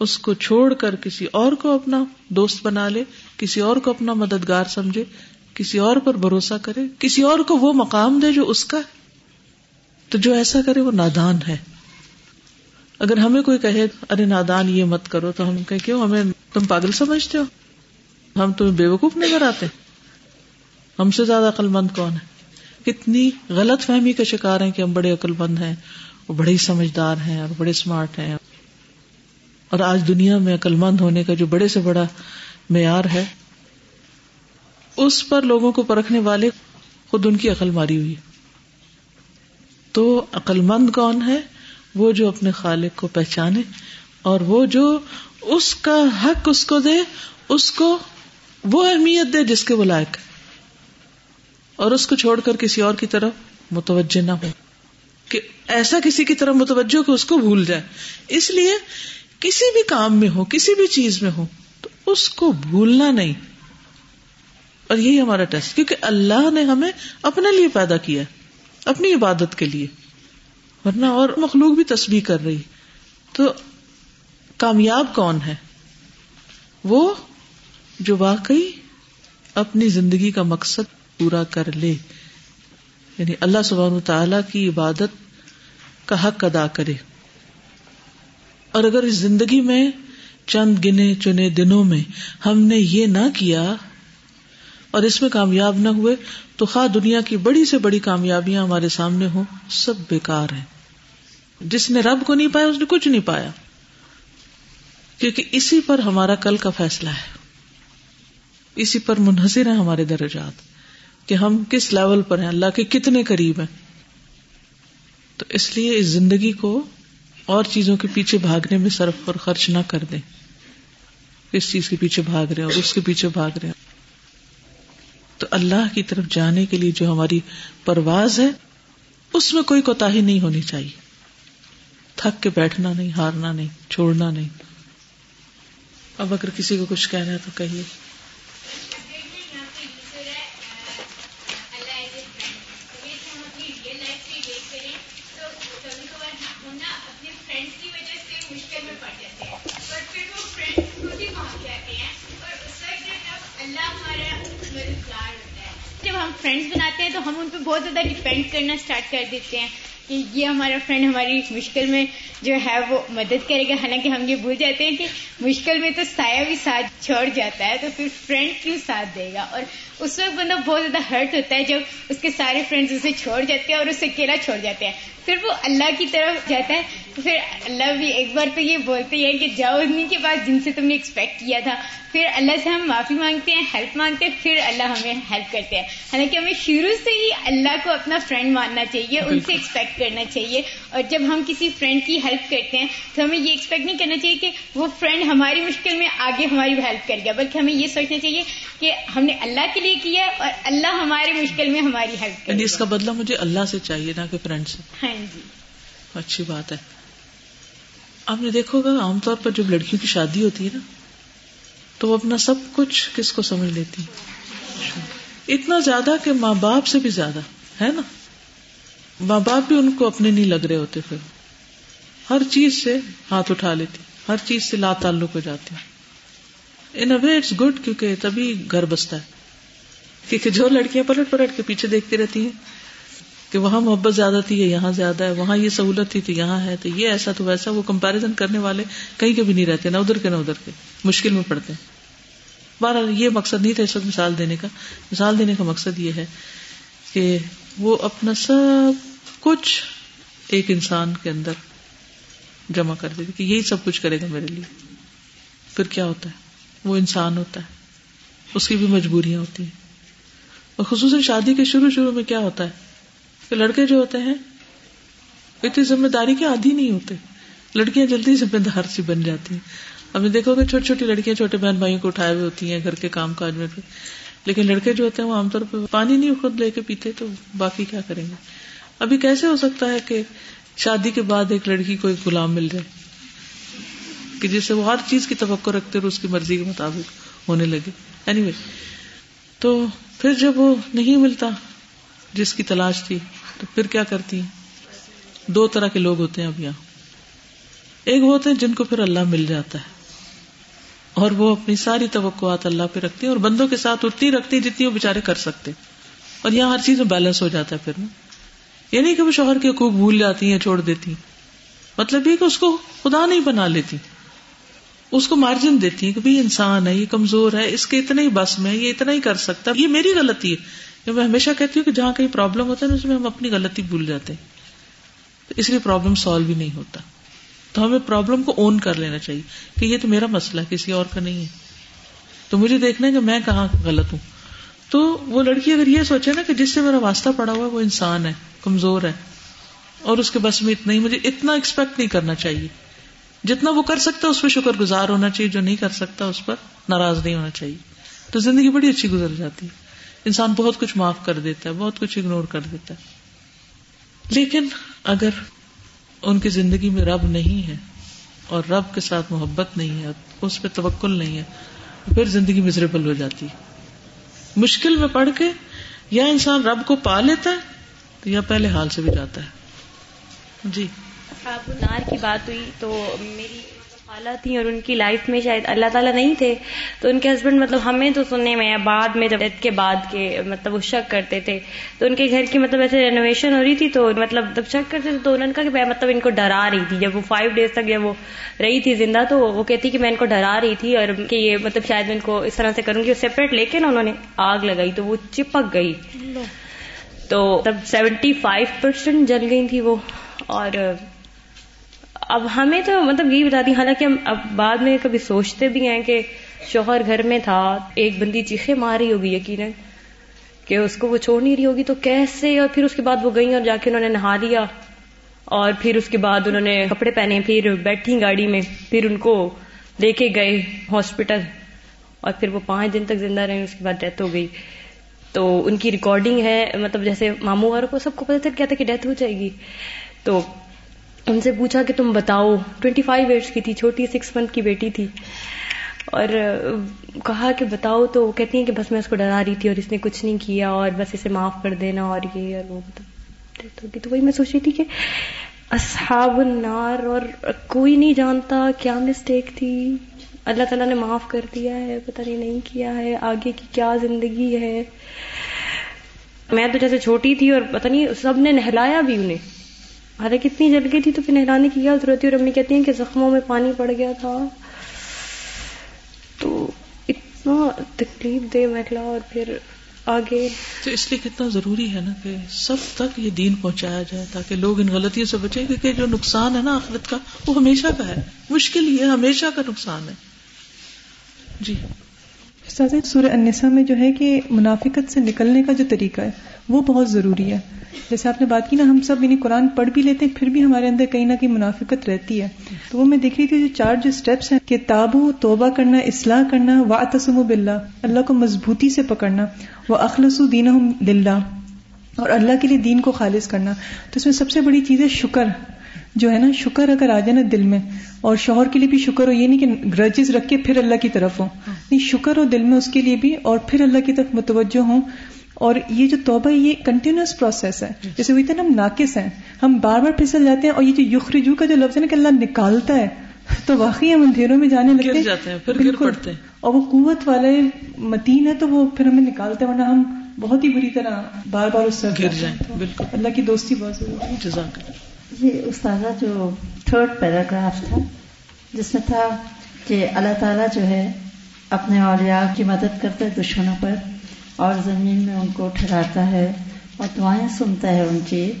اس کو چھوڑ کر کسی اور کو اپنا دوست بنا لے، کسی اور کو اپنا مددگار سمجھے، کسی اور پر بھروسہ کرے، کسی اور کو وہ مقام دے جو اس کا ہے۔ تو جو ایسا کرے وہ نادان ہے۔ اگر ہمیں کوئی کہے، ارے نادان یہ مت کرو، تو ہم کہ کیوں ہمیں تم پاگل سمجھتے ہو؟ ہم تمہیں بے وقوف نظر آتے ہم سے زیادہ عقل مند کون ہے؟ کتنی غلط فہمی کا شکار ہیں کہ ہم بڑے عقل مند ہیں وہ بڑے سمجھدار ہیں، اور بڑے اسمارٹ ہیں۔ اور آج دنیا میں عقل مند ہونے کا جو بڑے سے بڑا معیار ہے، اس پر لوگوں کو پرکھنے والے خود ان کی عقل ماری ہوئی تو عقل مند کون ہے؟ وہ جو اپنے خالق کو پہچانے، اور وہ جو اس کا حق اس کو دے، اس کو وہ اہمیت دے جس کے وہ لائق اور اس کو چھوڑ کر کسی اور کی طرف متوجہ نہ ہو۔ کہ ایسا کسی کی طرف متوجہ کہ اس کو بھول جائے۔ اس لیے کسی بھی کام میں ہو، کسی بھی چیز میں ہو، تو اس کو بھولنا نہیں۔ اور یہی ہمارا ٹیسٹ، کیونکہ اللہ نے ہمیں اپنے لیے پیدا کیا، اپنی عبادت کے لیے۔ ورنہ اور مخلوق بھی تصویر کر رہی۔ تو کامیاب کون ہے؟ وہ جو واقعی اپنی زندگی کا مقصد پورا کر لے۔ یعنی اللہ سبحانہ تعالی کی عبادت کا حق ادا کرے۔ اور اگر اس زندگی میں چند گنے چنے دنوں میں ہم نے یہ نہ کیا اور اس میں کامیاب نہ ہوئے، تو خواہ دنیا کی بڑی سے بڑی کامیابیاں ہمارے سامنے ہوں، سب بیکار ہیں۔ جس نے رب کو نہیں پایا، اس نے کچھ نہیں پایا۔ کیونکہ اسی پر ہمارا کل کا فیصلہ ہے۔ اسی پر منحصر ہیں ہمارے درجات کہ ہم کس لیول پر ہیں، اللہ کے کتنے قریب ہیں۔ تو اس لیے اس زندگی کو اور چیزوں کے پیچھے بھاگنے میں صرف اور خرچ نہ کر دیں۔ کس چیز کے پیچھے بھاگ رہے ہیں اور اس کے پیچھے بھاگ رہے۔ ہیں تو اللہ کی طرف جانے کے لیے جو ہماری پرواز ہے، اس میں کوئی کوتا ہی نہیں ہونی چاہیے۔ تھک کے بیٹھنا نہیں، ہارنا نہیں، چھوڑنا نہیں۔ اب اگر کسی کو کچھ کہنا ہے تو کہیے۔ فرینڈس بناتے ہیں تو ہم ان پہ بہت زیادہ ڈپینڈ کرنا اسٹارٹ کر دیتے ہیں کہ یہ ہمارا فرینڈ ہماری مشکل میں جو ہے وہ مدد کرے گا۔ حالانکہ ہم یہ بھول جاتے ہیں کہ مشکل میں تو سایہ بھی ساتھ چھوڑ جاتا ہے تو پھر فرینڈ کیوں ساتھ دے گا؟ اور اس وقت بندہ بہت زیادہ ہرٹ ہوتا ہے جب اس کے سارے فرینڈز اسے چھوڑ جاتے ہیں اور اسے اکیلا چھوڑ جاتے ہیں۔ پھر وہ اللہ کی طرف جاتا ہے تو پھر اللہ بھی ایک بار تو یہ بولتے ہیں کہ جاؤ انہیں کے بعد جن سے تم نے ایکسپیکٹ کیا تھا۔ پھر اللہ سے ہم معافی مانگتے ہیں ہیلپ مانگتے ہیں پھر اللہ ہمیں ہیلپ کرتے ہیں۔ حالانکہ ہمیں شروع سے ہی اللہ کو اپنا فرینڈ ماننا چاہیے ان سے ایکسپیکٹ کرنا چاہیے۔ اور جب ہم کسی فرینڈ کی ہیلپ کرتے ہیں تو ہمیں یہ ایکسپیکٹ نہیں کرنا چاہیے کہ وہ فرینڈ ہماری مشکل میں آگے ہماری ہیلپ کر گیا بلکہ ہمیں یہ سوچنا چاہیے کہ ہم نے اللہ کے لیے کیا اور اللہ ہماری مشکل میں ہماری ہیلپ یعنی اس کا بدلہ مجھے اللہ سے چاہیے نہ کہ فرینڈ سے۔ ہاں جی اچھی بات ہے۔ آپ نے دیکھو گا عام طور پر جب لڑکیوں کی شادی ہوتی ہے نا، تو وہ اپنا سب کچھ کس کو سمجھ لیتی؟ اتنا زیادہ کہ ماں باپ سے بھی زیادہ، ہے نا؟ ماں باپ بھی ان کو اپنے نہیں لگ رہے ہوتے پھر۔ ہر چیز سے ہاتھ اٹھا لیتی، ہر چیز سے لا تعلق ہو جاتی۔ ان وے اٹس گڈ کیونکہ تبھی گھر بستا ہے۔ کیونکہ جو لڑکیاں پلٹ پلٹ کے پیچھے دیکھتی رہتی ہیں کہ وہاں محبت زیادہ تھی یا یہاں زیادہ ہے، وہاں یہ سہولت تھی تو یہاں ہے، تو یہ ایسا تو ویسا، وہ کمپیرزن کرنے والے کہیں کے بھی نہیں رہتے، نہ ادھر کے نہ ادھر کے، مشکل میں پڑتے ہیں۔ بارہ یہ مقصد نہیں تھا اس وقت مثال دینے کا۔ مثال دینے کا مقصد یہ ہے کہ وہ اپنا سب کچھ ایک انسان کے اندر جمع کر دے کہ یہی سب کچھ کرے گا میرے لیے۔ پھر کیا ہوتا ہے؟ وہ انسان ہوتا ہے، اس کی بھی مجبوریاں ہوتی ہیں۔ اور خصوصاً شادی کے شروع شروع میں کیا ہوتا ہے؟ کہ لڑکے جو ہوتے ہیں اتنی ذمہ داری کے عادی نہیں ہوتے۔ لڑکیاں جلدی ذمہ دار سی بن جاتی ہیں۔ ابھی دیکھو گے چھوٹی چھوٹی لڑکیاں چھوٹے بہن بھائیوں کو اٹھائے ہوئے ہوتی ہیں گھر کے کام کاج میں۔ لیکن لڑکے جو ہوتے ہیں وہ عام طور پہ پانی نہیں خود لے کے پیتے تو باقی کیا کریں گے؟ ابھی کیسے ہو سکتا ہے کہ شادی کے بعد ایک لڑکی کو ایک غلام مل جائے؟ کہ جس سے وہ ہر چیز کی توقع رکھتے اور اس کی مرضی کے مطابق ہونے لگے۔ اینی anyway, تو پھر جب وہ نہیں ملتا جس کی تلاش تھی تو پھر کیا کرتی ہیں؟ دو طرح کے لوگ ہوتے ہیں اب یہاں۔ ایک وہ ہوتے ہیں جن کو پھر اللہ مل جاتا ہے۔ اور وہ اپنی ساری توقعات اللہ پہ رکھتی ہیں اور بندوں کے ساتھ اتنی رکھتی جتنی وہ بےچارے کر سکتے اور یہاں ہر چیز میں بیلنس ہو جاتا ہے پھر۔ نا یہ نہیں کہ وہ شوہر کے حقوق بھول جاتی ہیں چھوڑ دیتی مطلب یہ کہ اس کو خدا نہیں بنا لیتی۔ اس کو مارجن دیتی ہیں کہ بھائی انسان ہے، یہ کمزور ہے، اس کے اتنا ہی بس میں یہ اتنا ہی کر سکتا یہ میری غلطی ہے۔ میں ہمیشہ کہتی ہوں کہ جہاں کہیں پرابلم ہوتا ہے نا، اس میں ہم اپنی غلطی بھول جاتے ہیں۔ تو اس لیے پرابلم سالو بھی نہیں ہوتا۔ تو ہمیں پرابلم کو اون کر لینا چاہیے کہ یہ تو میرا مسئلہ ہے، کسی اور کا نہیں ہے۔ تو مجھے دیکھنا ہے کہ میں کہاں غلط ہوں۔ تو وہ لڑکی اگر یہ سوچے نا کہ جس سے میرا واسطہ پڑا ہوا ہے، وہ انسان ہے، کمزور ہے۔ اور اس کے بس میں اتنا ہی، مجھے اتنا ایکسپیکٹ نہیں کرنا چاہیے۔ جتنا وہ کر سکتا اس پہ شکر گزار ہونا چاہیے۔ جو نہیں کر سکتا، اس پر ناراض نہیں ہونا چاہیے۔ تو زندگی بڑی اچھی گزر جاتی ہے۔ انسان بہت کچھ معاف کر دیتا ہے، بہت کچھ اگنور کر دیتا ہے۔ لیکن اگر ان کی زندگی میں رب نہیں ہے اور رب کے ساتھ محبت نہیں ہے، اس پہ توکل نہیں ہے، پھر زندگی مزریبل ہو جاتی ہے۔ مشکل میں پڑھ کے یا انسان رب کو پا لیتا ہے یا پہلے حال سے بھی جاتا ہے۔ جی۔ آپ نار کی بات ہوئی تو میری خالہ تھیں اور ان کی لائف میں شاید اللہ تعالیٰ نہیں تھے۔ تو ان کے ہسبینڈ مطلب ہمیں تو سننے میں بعد میں جب کے بعد کے مطلب وہ شک کرتے تھے۔ تو ان کے گھر کی مطلب ایسے رینویشن ہو رہی تھی تو مطلب جب شک کرتے تھے تو انہوں نے کہا کہ مطلب ان کو ڈرا رہی تھی۔ جب وہ فائیو ڈیز تک جب وہ رہی تھی زندہ تو وہ کہتی کہ میں ان کو ڈرا رہی تھی اور کہ یہ مطلب شاید میں ان کو اس طرح سے کروں گی۔ سیپریٹ لے کے نا انہوں نے آگ لگائی تو وہ چپک گئی۔ تو تب سیونٹی فائیو پرسینٹ جل گئی تھی وہ اور اب ہمیں تو مطلب یہی بتا دی، حالانکہ ہم اب بعد میں کبھی سوچتے بھی ہیں کہ شوہر گھر میں تھا، ایک بندی چیخے مار رہی ہوگی، یقیناً کہ اس کو وہ چھوڑ نہیں رہی ہوگی، تو کیسے؟ اور پھر اس کے بعد وہ گئی اور جا کے انہوں نے نہا لیا۔ اور پھر اس کے بعد انہوں نے کپڑے پہنے، پھر بیٹھی گاڑی میں، پھر ان کو لے کے گئے ہاسپٹل۔ اور پھر وہ پانچ دن تک زندہ رہے، اس کے بعد ڈیتھ ہو گئی۔ تو ان کی ریکارڈنگ ہے مطلب جیسے ماموں والوں کو سب کو پتا چل کیا تھا کہ ڈیتھ ہو جائے گی۔ تو ان سے پوچھا کہ تم بتاؤ ٹوینٹی فائیو ایئرس کی تھی، چھوٹی سکس منتھ کی بیٹی تھی۔ اور کہا کہ بتاؤ تو وہ کہتی ہیں کہ بس میں اس کو ڈرا رہی تھی اور اس نے کچھ نہیں کیا اور بس اسے معاف کر دینا اور یہ اور وہ تو وہی میں سوچ رہی تھی کہ اصحاب النار اور کوئی نہیں جانتا کیا مسٹیک تھی۔ اللہ تعالیٰ نے معاف کر دیا ہے، پتہ نہیں نہیں کیا ہے، آگے کی کیا زندگی ہے۔ میں تو جیسے چھوٹی تھی اور پتہ نہیں، سب نے نہلایا بھی انہیں۔ حالانکہ اتنی جل گئی تھی تو پھر نہلانے کی کیا ضرورت اور امی کہتی ہیں کہ زخموں میں پانی پڑ گیا تھا۔ تو اتنا تکلیف دے محلا اور پھر آگے۔ تو اس لیے کتنا ضروری ہے نا کہ سب تک یہ دین پہنچایا جائے تاکہ لوگ ان غلطیوں سے بچیں، کیونکہ جو نقصان ہے نا آخرت کا، وہ ہمیشہ کا ہے۔ مشکل یہ ہمیشہ کا نقصان ہے۔ جی۔ سورہ انسا میں جو ہے کہ منافقت سے نکلنے کا جو طریقہ ہے، وہ بہت ضروری ہے۔ جیسے آپ نے بات کی نا، ہم سب یعنی قرآن پڑھ بھی لیتے ہیں، پھر بھی ہمارے اندر کہیں نہ کہیں منافقت رہتی ہے۔ تو وہ میں دیکھ رہی تھی جو چار جو اسٹیپس ہیں، کہ تابو، توبہ کرنا، اصلاح کرنا و تسم و بلّہ اللہ کو مضبوطی سے پکڑنا۔ وہ اخلص دین للہ اور اللہ کے لیے دین کو خالص کرنا۔ تو اس میں سب سے بڑی چیز ہے شکر۔ جو ہے نا شکر اگر آ جائے نا دل میں اور شوہر کے لیے بھی شکر ہو یہ نہیں کہ گرجز رکھ کے پھر اللہ کی طرف ہو نہیں شکر ہو دل میں اس کے لیے بھی اور پھر اللہ کی طرف متوجہ ہوں۔ اور یہ جو توبہ یہ کنٹینیوس پروسیس ہے۔ جیسے وہ اتنا ہم ناقص ہیں۔ ہم بار بار پھسل جاتے ہیں اور یہ جو یخرجو کا جو لفظ ہے نا کہ اللہ نکالتا ہے تو واقعی ہم اندھیروں میں جانے لگتے ہیں۔ بالکل۔ اور وہ قوت والے متین ہے تو وہ پھر ہمیں نکالتے ہیں ورنہ ہم بہت ہی بری طرح بار بار اس سے گر جائیں۔ بالکل۔ اللہ کی دوستی بہت ضروری جزاک یہ استاذہ جو تھرڈ پیراگراف تھا، جس میں تھا کہ اللہ تعالیٰ جو ہے اپنے اولیاء کی مدد کرتا ہے دشمنوں پر اور زمین میں ان کو ٹھہراتا ہے اور دعائیں سنتا ہے ان کی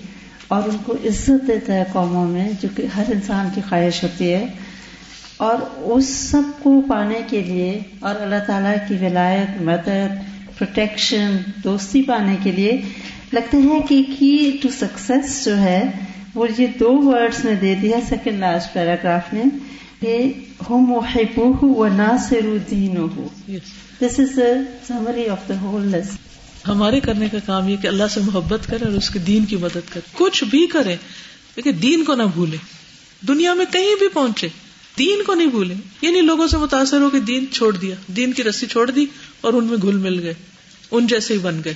اور ان کو عزت دیتا ہے قوموں میں، جو کہ ہر انسان کی خواہش ہوتی ہے۔ اور اس سب کو پانے کے لیے اور اللہ تعالیٰ کی ولایت، مدد پروٹیکشن دوستی پانے کے لیے لگتا ہے کہ کی ٹو سکسیس جو ہے وہ یہ دو ورڈز میں دے دیا سیکنڈ لاسٹ پیراگراف میں کہ ہم و ناصر دین ہو this is a summary of the whole list ہمارے کرنے کا کام یہ کہ اللہ سے محبت کرے اور اس کے دین کی مدد کرے۔ کچھ بھی کرے لیکن دین کو نہ بھولے۔ دنیا میں کہیں بھی پہنچے دین کو نہیں بھولے۔ یعنی لوگوں سے متاثر ہو کے دین چھوڑ دیا دین کی رسی چھوڑ دی اور ان میں گھل مل گئے ان جیسے ہی بن گئے۔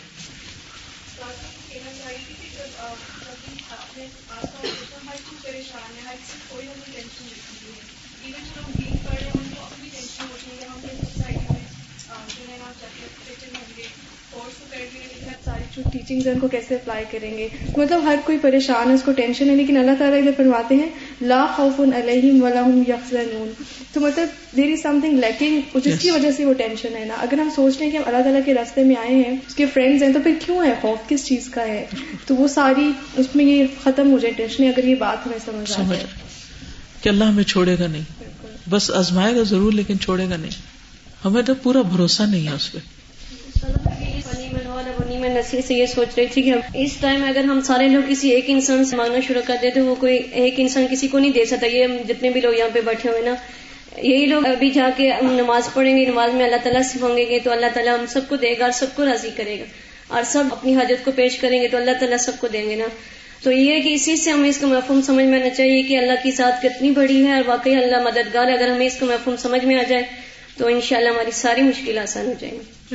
جو ٹیچنگ ان کو کیسے اپلائی کریں گے؟ مطلب ہر کوئی پریشان ہے اس کو ٹینشن ہے لیکن اللہ تعالیٰ ادھر فرماتے ہیں لا خوف علیہم ولہم یحزنون۔ تو مطلب دیر از سم تھنگ لیکنگ جس کی وجہ سے وہ ٹینشن ہے نا۔ اگر ہم سوچ رہے ہیں کہ ہم اللہ تعالیٰ کے راستے میں آئے ہیں اس کے فرینڈز ہیں تو پھر کیوں ہے؟ خوف کس چیز کا ہے؟ تو وہ ساری اس میں یہ ختم ہو جائے ٹینشن اگر یہ بات ہمیں سمجھ آ کہ اللہ ہمیں چھوڑے گا نہیں۔ بس آزمائے گا ضرور لیکن چھوڑے گا نہیں۔ ہمیں تو پورا بھروسہ نہیں ہے اس پہ۔ میں نصیحت سے یہ سوچ رہی تھی کہ اس ٹائم اگر ہم سارے لوگ کسی ایک انسان سے مانگنا شروع کر دیں تو وہ کوئی ایک انسان کسی کو نہیں دے سکتا۔ یہ جتنے بھی لوگ یہاں پہ بیٹھے ہوئے نا، یہی لوگ ابھی جا کے ہم نماز پڑھیں گے، نماز میں اللہ تعالیٰ سے مانگیں گے تو اللہ تعالیٰ ہم سب کو دے گا اور سب کو راضی کرے گا۔ اور سب اپنی حاجت کو پیش کریں گے تو اللہ تعالیٰ سب کو دیں گے نا۔ تو یہ ہے کہ اسی سے ہمیں اس کا مفہوم سمجھ میں آنا چاہیے کہ اللہ کی ساتھ کتنی بڑی ہے اور واقعی اللہ مددگار اگر ہمیں اس کا مفہوم سمجھ میں آ جائے تو انشاءاللہ ہماری ساری مشکل آسان ہو جائیں گی۔